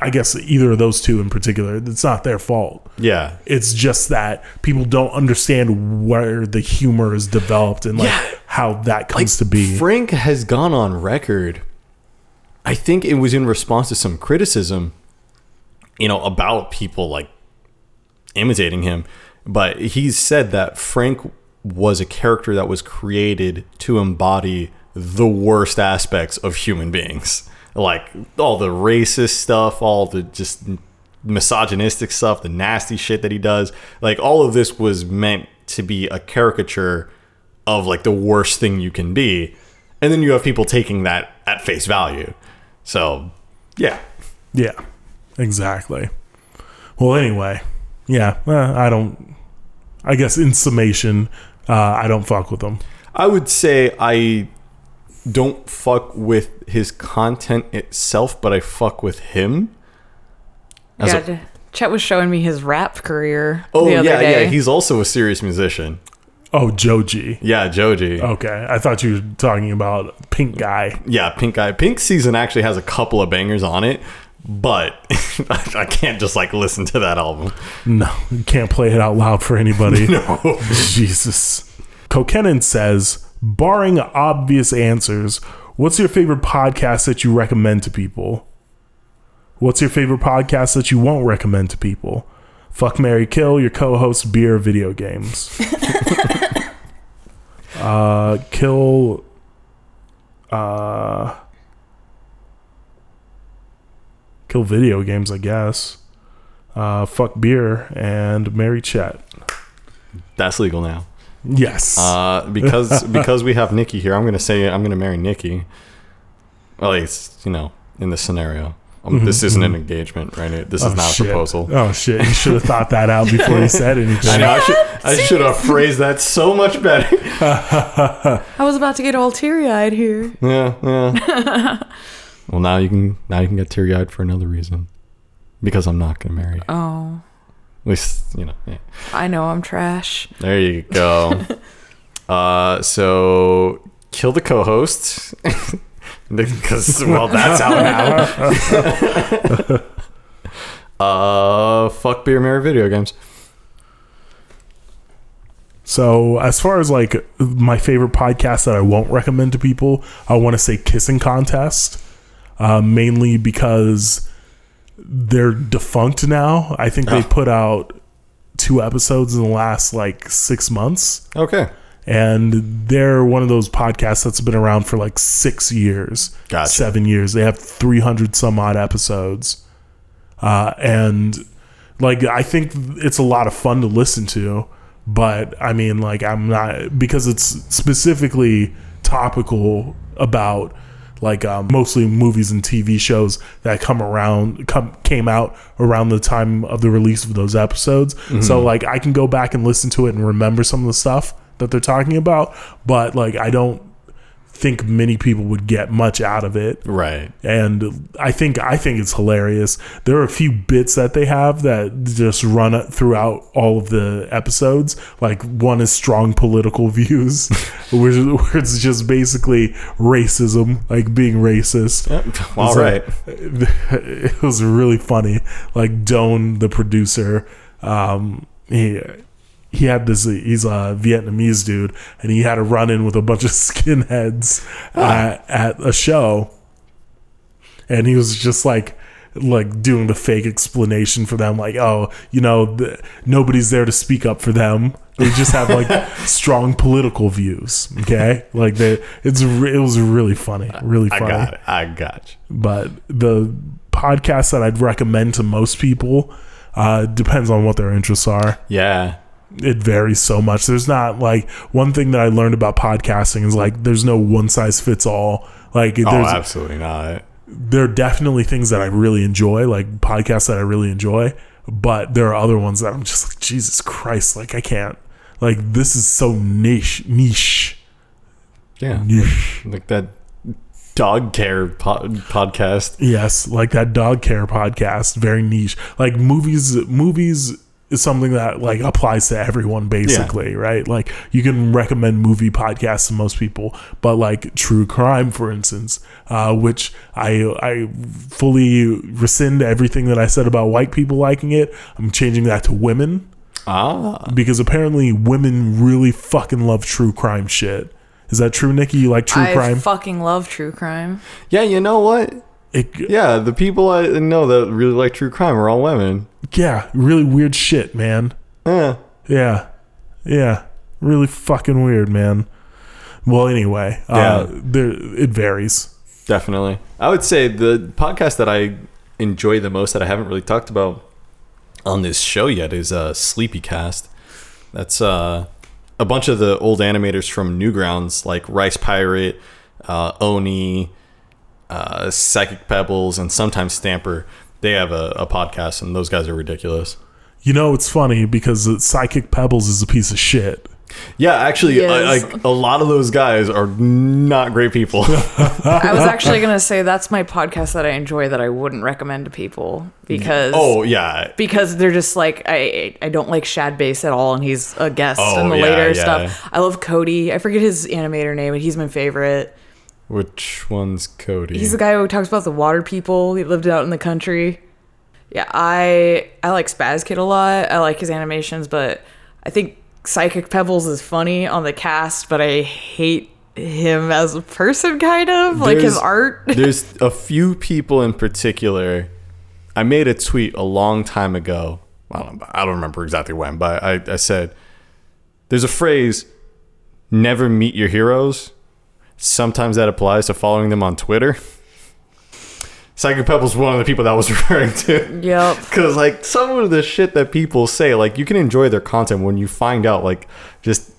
I guess either of those two in particular. It's not their fault. Yeah. It's just that people don't understand where the humor is developed and like Yeah. how that comes to be. Frank has gone on record. I think it was in response to some criticism, you know, about people like imitating him. But he said that Frank was a character that was created to embody the worst aspects of human beings. Like all the racist stuff, all the just misogynistic stuff, the nasty shit that he does. Like all of this was meant to be a caricature of like the worst thing you can be. And then you have people taking that at face value. So, yeah. Yeah, exactly. Well, anyway, yeah, uh, I don't. I guess in summation, uh, I don't fuck with them. I would say I don't fuck with his content itself, but I fuck with him. As a- Yeah, Chet was showing me his rap career. oh the other yeah, day. yeah. He's also a serious musician. Oh, Joji. Yeah, Joji. Okay, I thought you were talking about Pink Guy. Yeah, Pink Eye. Pink season actually has a couple of bangers on it, but [LAUGHS] I can't just like listen to that album. No, you can't play it out loud for anybody. [LAUGHS] No. Jesus. Kokenin says, barring obvious answers, what's your favorite podcast that you recommend to people? What's your favorite podcast that you won't recommend to people? Fuck Mary Kill, your co-host beer video games. [LAUGHS] uh kill uh kill video games, I guess. Uh fuck beer and marry Chet. That's legal now. Yes. Uh, because [LAUGHS] because we have Nikki here, I'm gonna say I'm gonna marry Nikki. Well, at least you know in this scenario. Um, This isn't an engagement, right? This is Mm-hmm, Oh, not a shit. proposal. Oh shit! You should have thought that out before you said [LAUGHS] anything. I know. I should, I should have phrased that so much better. [LAUGHS] I was about to get all teary eyed here. yeah, yeah. Well, now you can now you can get teary eyed for another reason, because I'm not gonna marry you. Oh, At least you know. Yeah. I know I'm trash. There you go. [LAUGHS] uh, so kill the co-host. [LAUGHS] Because well, that's out now. [LAUGHS] uh, fuck beer, marry video games. So, as far as like my favorite podcast that I won't recommend to people, I want to say Kissing Contest, uh, mainly because they're defunct now. I think they Oh. put out two episodes in the last like six months. Okay. and they're one of those podcasts that's been around for like six years, Gotcha. seven years. They have 300 some odd episodes. Uh, and like, I think it's a lot of fun to listen to, but I mean, like, I'm not because it's specifically topical about like um, mostly movies and TV shows that come around come came out around the time of the release of those episodes. So like I can go back and listen to it and remember some of the stuff that they're talking about, but like I don't think many people would get much out of it Right. and I think I think it's hilarious. There are a few bits that they have that just run throughout all of the episodes. Like one is strong political [LAUGHS] views, where, where it's just basically racism, like being racist. Yep. [LAUGHS] All right. like- [LAUGHS] it was really funny. Like Doan, the producer, um, he he had this. He's a Vietnamese dude, and he had a run in with a bunch of [LAUGHS] skinheads uh, at a show, and he was just like like doing the fake explanation for them like oh you know the, nobody's there to speak up for them they just have like [LAUGHS] strong political views okay like they it's it was really funny really funny I got it. I got you. but the podcast that I'd recommend to most people uh, depends on what their interests are. Yeah. It varies so much. There's not like one thing that I learned about podcasting is like there's no one size fits all. Like Oh, there's absolutely not. there are definitely things that I really enjoy, like podcasts that I really enjoy, but there are other ones that I'm just like Jesus Christ, like I can't. Like this is so niche, niche, Yeah. niche. Like that dog care po- podcast. Yes, like that dog care podcast, very niche. Like movies, movies is something that like applies to everyone basically, right? Like you can recommend movie podcasts to most people, but like true crime, for instance, uh, which I I fully rescind everything that I said about white people liking it. I'm changing that to women Ah, because apparently women really fucking love true crime shit. Is that true, Nikki? You like true I crime? fucking love true crime. yeah. You know what? It, Yeah, the people I know that really like true crime are all women. yeah, really weird shit, man. Yeah. Yeah. Yeah. Really fucking weird, man. Well, anyway, uh, Yeah. there it varies. Definitely. I would say the podcast that I enjoy the most that I haven't really talked about on this show yet is uh, Sleepy Cast. That's uh, a bunch of the old animators from Newgrounds, like Rice Pirate, uh, Oni, uh, Psychic Pebbles, and sometimes Stamper. They have a, a podcast, and those guys are ridiculous. You know, it's funny because uh, Psychic Pebbles is a piece of shit. Yeah, actually, Yes. I, like a lot of those guys are not great people. [LAUGHS] I was actually gonna say that's my podcast that I enjoy that I wouldn't recommend to people because oh yeah, because they're just like I I don't like Shad Base at all, and he's a guest Oh, in the yeah, later yeah. stuff. I love Cody. I forget his animator name, and he's my favorite. Which one's Cody? He's the guy who talks about the water people. He lived out in the country. Yeah, I I like Spaz Kid a lot. I like his animations, but I think Psychic Pebbles is funny on the cast, but I hate him as a person, kind of like his art. [LAUGHS] There's a few people in particular. I made a tweet a long time ago. I don't, I don't remember exactly when, but I, I said, there's a phrase, never meet your heroes. Sometimes that applies to following them on Twitter. Psychic Pebble's one of the people that I was [LAUGHS] referring to. Yep. Because, like, some of the shit that people say, like, you can enjoy their content when you find out, like, just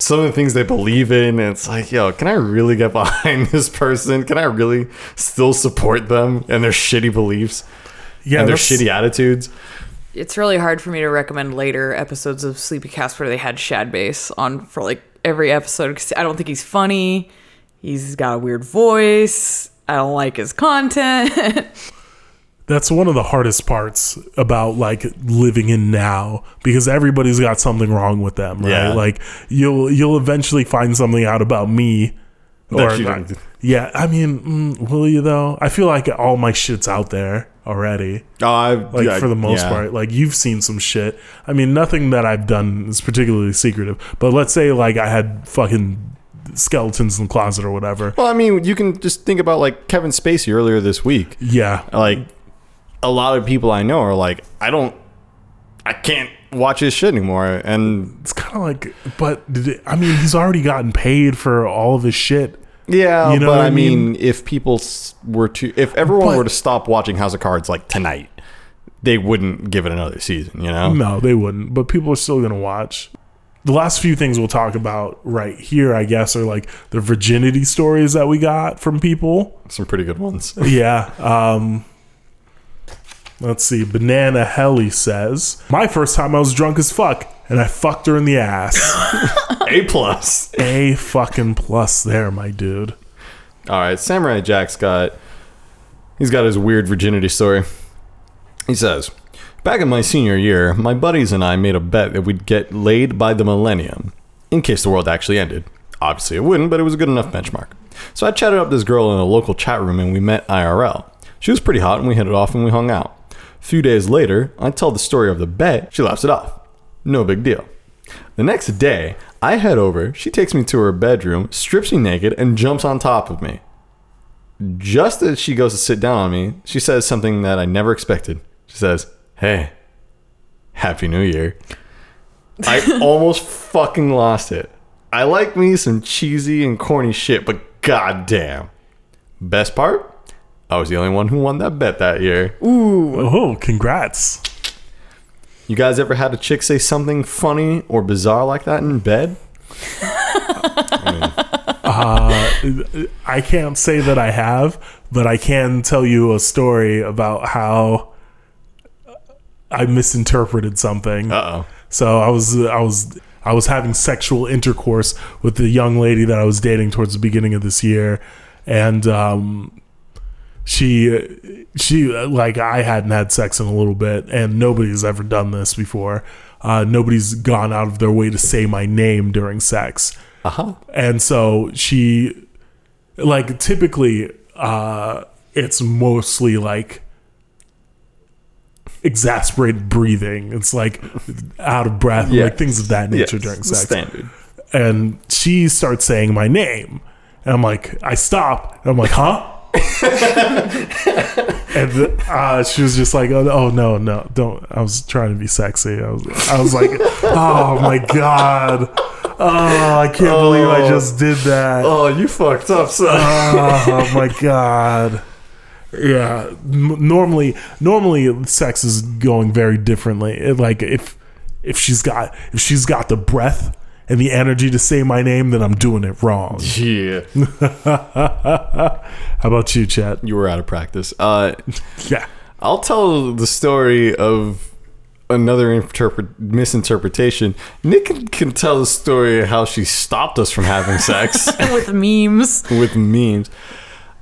some of the things they believe in. And it's like, yo, can I really get [LAUGHS] behind this person? Can I really still support them and their shitty beliefs Yeah, and their shitty attitudes? It's really hard for me to recommend later episodes of Sleepy Cast where they had Shad Base on for like every episode because I don't think he's funny. He's got a weird voice. I don't like his content. [LAUGHS] That's one of the hardest parts about like living in now because everybody's got something wrong with them, right? Yeah. Like you'll you'll eventually find something out about me. That you don't- yeah, I mean, mm, will you though? I feel like all my shit's out there already. Oh, I, like for the most yeah. part like you've seen some shit i mean nothing that i've done is particularly secretive but let's say like i had fucking skeletons in the closet or whatever Well, I mean, you can just think about, like, Kevin Spacey earlier this week. yeah Like, a lot of people I know are like, I don't, I can't watch his shit anymore. And it's kind of like but did it, i mean he's already gotten paid for all of his shit Yeah, You know but I mean, mean? if people were to, if everyone But- were to stop watching House of Cards like tonight, they wouldn't give it another season. You know? no they wouldn't but people are still gonna watch the last few things we'll talk about right here i guess are like the virginity stories that we got from people Some pretty good ones. [LAUGHS] yeah. Um, let's see. Banana Helly says, My first time I was drunk as fuck, and I fucked her in the ass. [LAUGHS] A plus. A fucking plus there, my dude. All right, Samurai Jack's got, he's got his weird virginity story. He says, back in my senior year, my buddies and I made a bet that we'd get laid by the millennium, in case the world actually ended. Obviously, it wouldn't, but it was a good enough benchmark. So I chatted up this girl in a local chat room, and we met IRL. She was pretty hot, and we hit it off, and we hung out. A few days later, I tell the story of the bet. She laughs it off. No big deal. The next day, I head over. She takes me to her bedroom, strips me naked, and jumps on top of me. Just as she goes to sit down on me, she says something that I never expected. She says, Hey, Happy New Year. I [LAUGHS] almost fucking lost it. I like me some cheesy and corny shit, but goddamn. Best part? I was the only one who won that bet that year. Ooh. Oh, congrats. You guys ever had a chick say something funny or bizarre like that in bed? [LAUGHS] I can't say that I have, but I can tell you a story about how I misinterpreted something. Uh oh. So I was I was I was having sexual intercourse with the young lady that I was dating towards the beginning of this year, and um, she she like I hadn't had sex in a little bit, and nobody's ever done this before. Uh, nobody's gone out of their way to say my name during sex. Uh huh. and so she like typically uh it's mostly like exasperated breathing it's like out of breath Yeah. like things of that nature during sex Standard. and she starts saying my name and i'm like i stop and i'm like huh [LAUGHS] and uh, she was just like, oh, oh no, no, don't. I was trying to be sexy. I was, I was like, [LAUGHS] oh my god, oh, I can't believe I just did that. Oh, you fucked up, son. oh my god yeah normally normally sex is going very differently It- like if if she's got if she's got the breath and the energy to say my name then i'm doing it wrong [LAUGHS] yeah. [LAUGHS] how about you chat You were out of practice. Uh, [LAUGHS] yeah I'll tell the story of another interpret misinterpretation. Nick can, can tell the story of how she stopped us from having sex. with memes. with memes.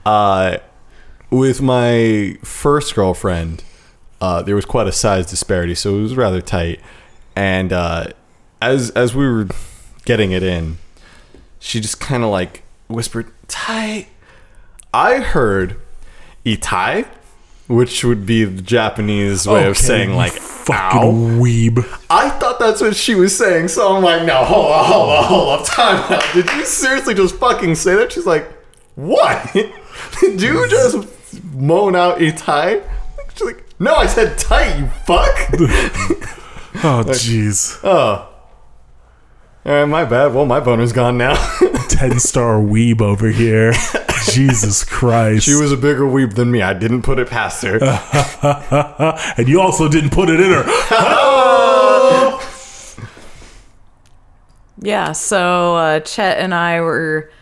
Uh, with my first girlfriend, uh, there was quite a size disparity, so it was rather tight. And uh, as as we were getting it in, she just kind of like whispered, "Tight." I heard "itai," which would be the Japanese way of saying like fucking "ow." weeb I thought that's what she was saying, so I'm like, no, hold on, hold on, hold on, time out. Did you seriously just fucking say that? She's like, what? [LAUGHS] Did you just moan out tie? She's like, no, I said tight, you fuck. [LAUGHS] oh jeez oh. Alright, my bad. Well, my boner's gone now. [LAUGHS] 10 star weeb over here jesus christ she was a bigger weeb than me. I didn't put it past her. [LAUGHS] and you also didn't put it in her [LAUGHS] Yeah, so uh, Chet and I were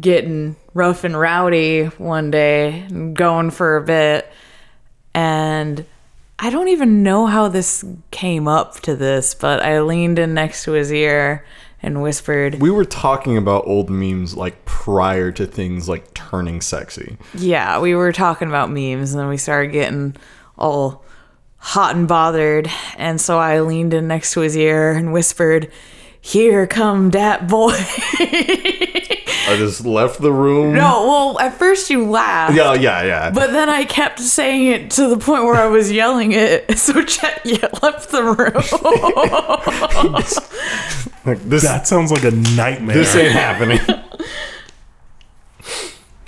getting rough and rowdy one day, and going for a bit, and I don't even know how this came up to this, but I leaned in next to his ear and whispered, we were talking about old memes like prior to things like turning sexy. Yeah, we were talking about memes, and then we started getting all hot and bothered, and so I leaned in next to his ear and whispered, "Here come dat boy." [LAUGHS] I just left the room. no, well, at first you laughed. Yeah, yeah, yeah. But then I kept saying it to the point where I was yelling it, [LAUGHS] so Chet yeah, left the room. [LAUGHS] Like, this, that sounds like a nightmare this ain't happening.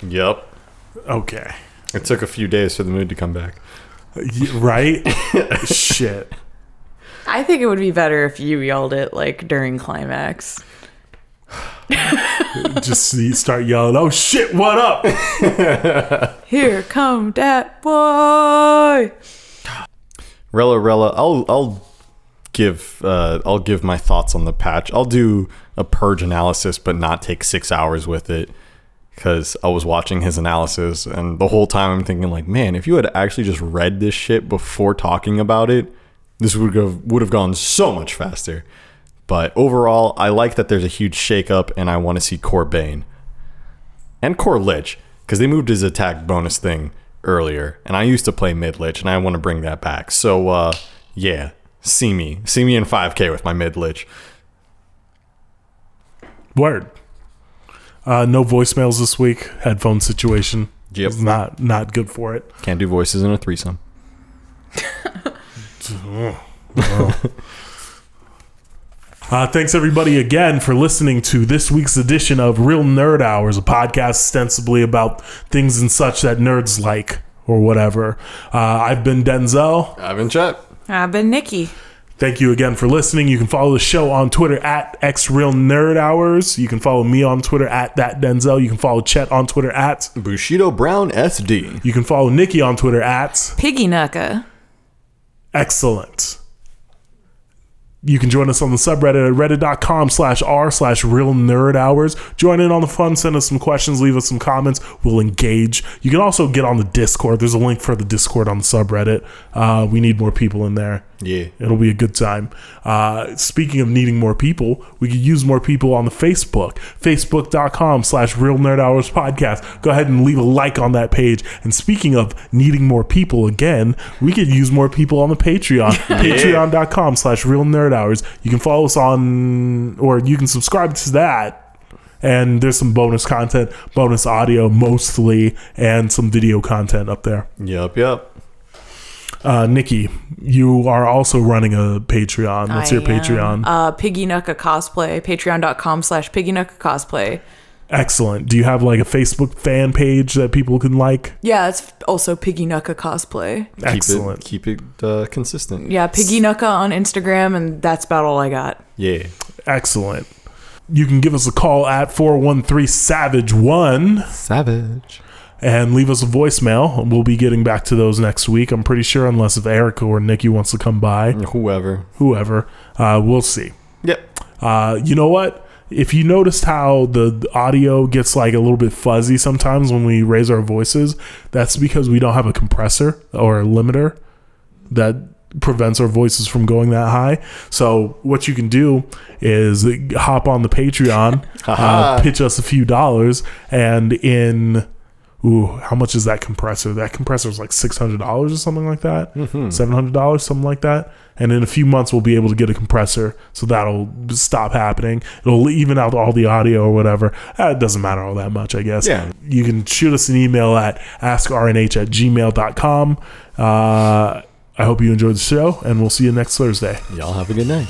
yep. okay It took a few days for the mood to come back. Right [LAUGHS] shit I think it would be better if you yelled it like during climax. [SIGHS] just you start yelling oh shit what up [LAUGHS] Here come dat boy. Rella, Rella, I'll I'll give uh, I'll give my thoughts on the patch. I'll do a purge analysis, but not take six hours with it because I was watching his analysis, and the whole time I'm thinking like, man, if you had actually just read this shit before talking about it, this would have would have gone so much faster. But overall, I like that there's a huge shakeup, and I want to see core Bane and Core Lich because they moved his attack bonus thing earlier, and I used to play mid Lich, and I want to bring that back. So, uh, yeah, see me, see me in 5K with my mid Lich. Word. Uh, no voicemails this week. Headphone situation. Yep. Not not good for it. Can't do voices in a threesome. [LAUGHS] [LAUGHS] Uh, thanks everybody again for listening to this week's edition of Real Nerd Hours, a podcast ostensibly about things and such that nerds like or whatever. Uh, I've been Denzel. I've been Chet. I've been Nikki. Thank you again for listening. You can follow the show on Twitter at XRealNerdHours. You can follow me on Twitter at that Denzel. You can follow Chet on Twitter at. Bushido Brown SD. You can follow Nikki on Twitter at. Piggy Nuka. Excellent. You can join us on the subreddit at reddit.com slash r slash real nerd hours. Join in on the fun, send us some questions, leave us some comments. We'll engage. You can also get on the Discord. There's a link for the Discord on the subreddit. Uh, we need more people in there. Yeah. It'll be a good time. Uh, speaking of needing more people, we could use more people on the Facebook, facebook.com slash real nerd hours podcast. Go ahead and leave a like on that page. And speaking of needing more people again, we could use more people on the Patreon, [LAUGHS] patreon.com slash real nerd hours. You can follow us on, or you can subscribe to that. And there's some bonus content, bonus audio mostly, and some video content up there. Yep, yep. Uh, Nikki, you are also running a Patreon. What's I your am. Patreon? Uh, Piggy Nuka Cosplay, patreon.com slash Piggy Nuka Cosplay. Excellent. Do you have like a Facebook fan page that people can like? Yeah, it's also Piggy Nuka Cosplay. Excellent. Keep it, keep it uh, consistent. Yeah, Piggy Nuka on Instagram, and that's about all I got. Yeah. Excellent. You can give us a call at 413 Savage 1 Savage. and leave us a voicemail. We'll be getting back to those next week, I'm pretty sure, unless if Erica or Nikki wants to come by. Whoever. Whoever. Uh, we'll see. Yep. Uh, you know what? If you noticed how the audio gets like a little bit fuzzy sometimes when we raise our voices, that's because we don't have a compressor or a limiter that prevents our voices from going that high. So what you can do is hop on the Patreon, [LAUGHS] uh, pitch us a few dollars, and in ooh, how much is that compressor? That compressor is like six hundred dollars or something like that, seven hundred dollars, something like that. And in a few months, we'll be able to get a compressor, so that'll stop happening. It'll even out all the audio or whatever. Uh, it doesn't matter all that much, I guess. Yeah. You can shoot us an email at askrnh at gmail.com. Uh, I hope you enjoyed the show, and we'll see you next Thursday. Y'all have a good night.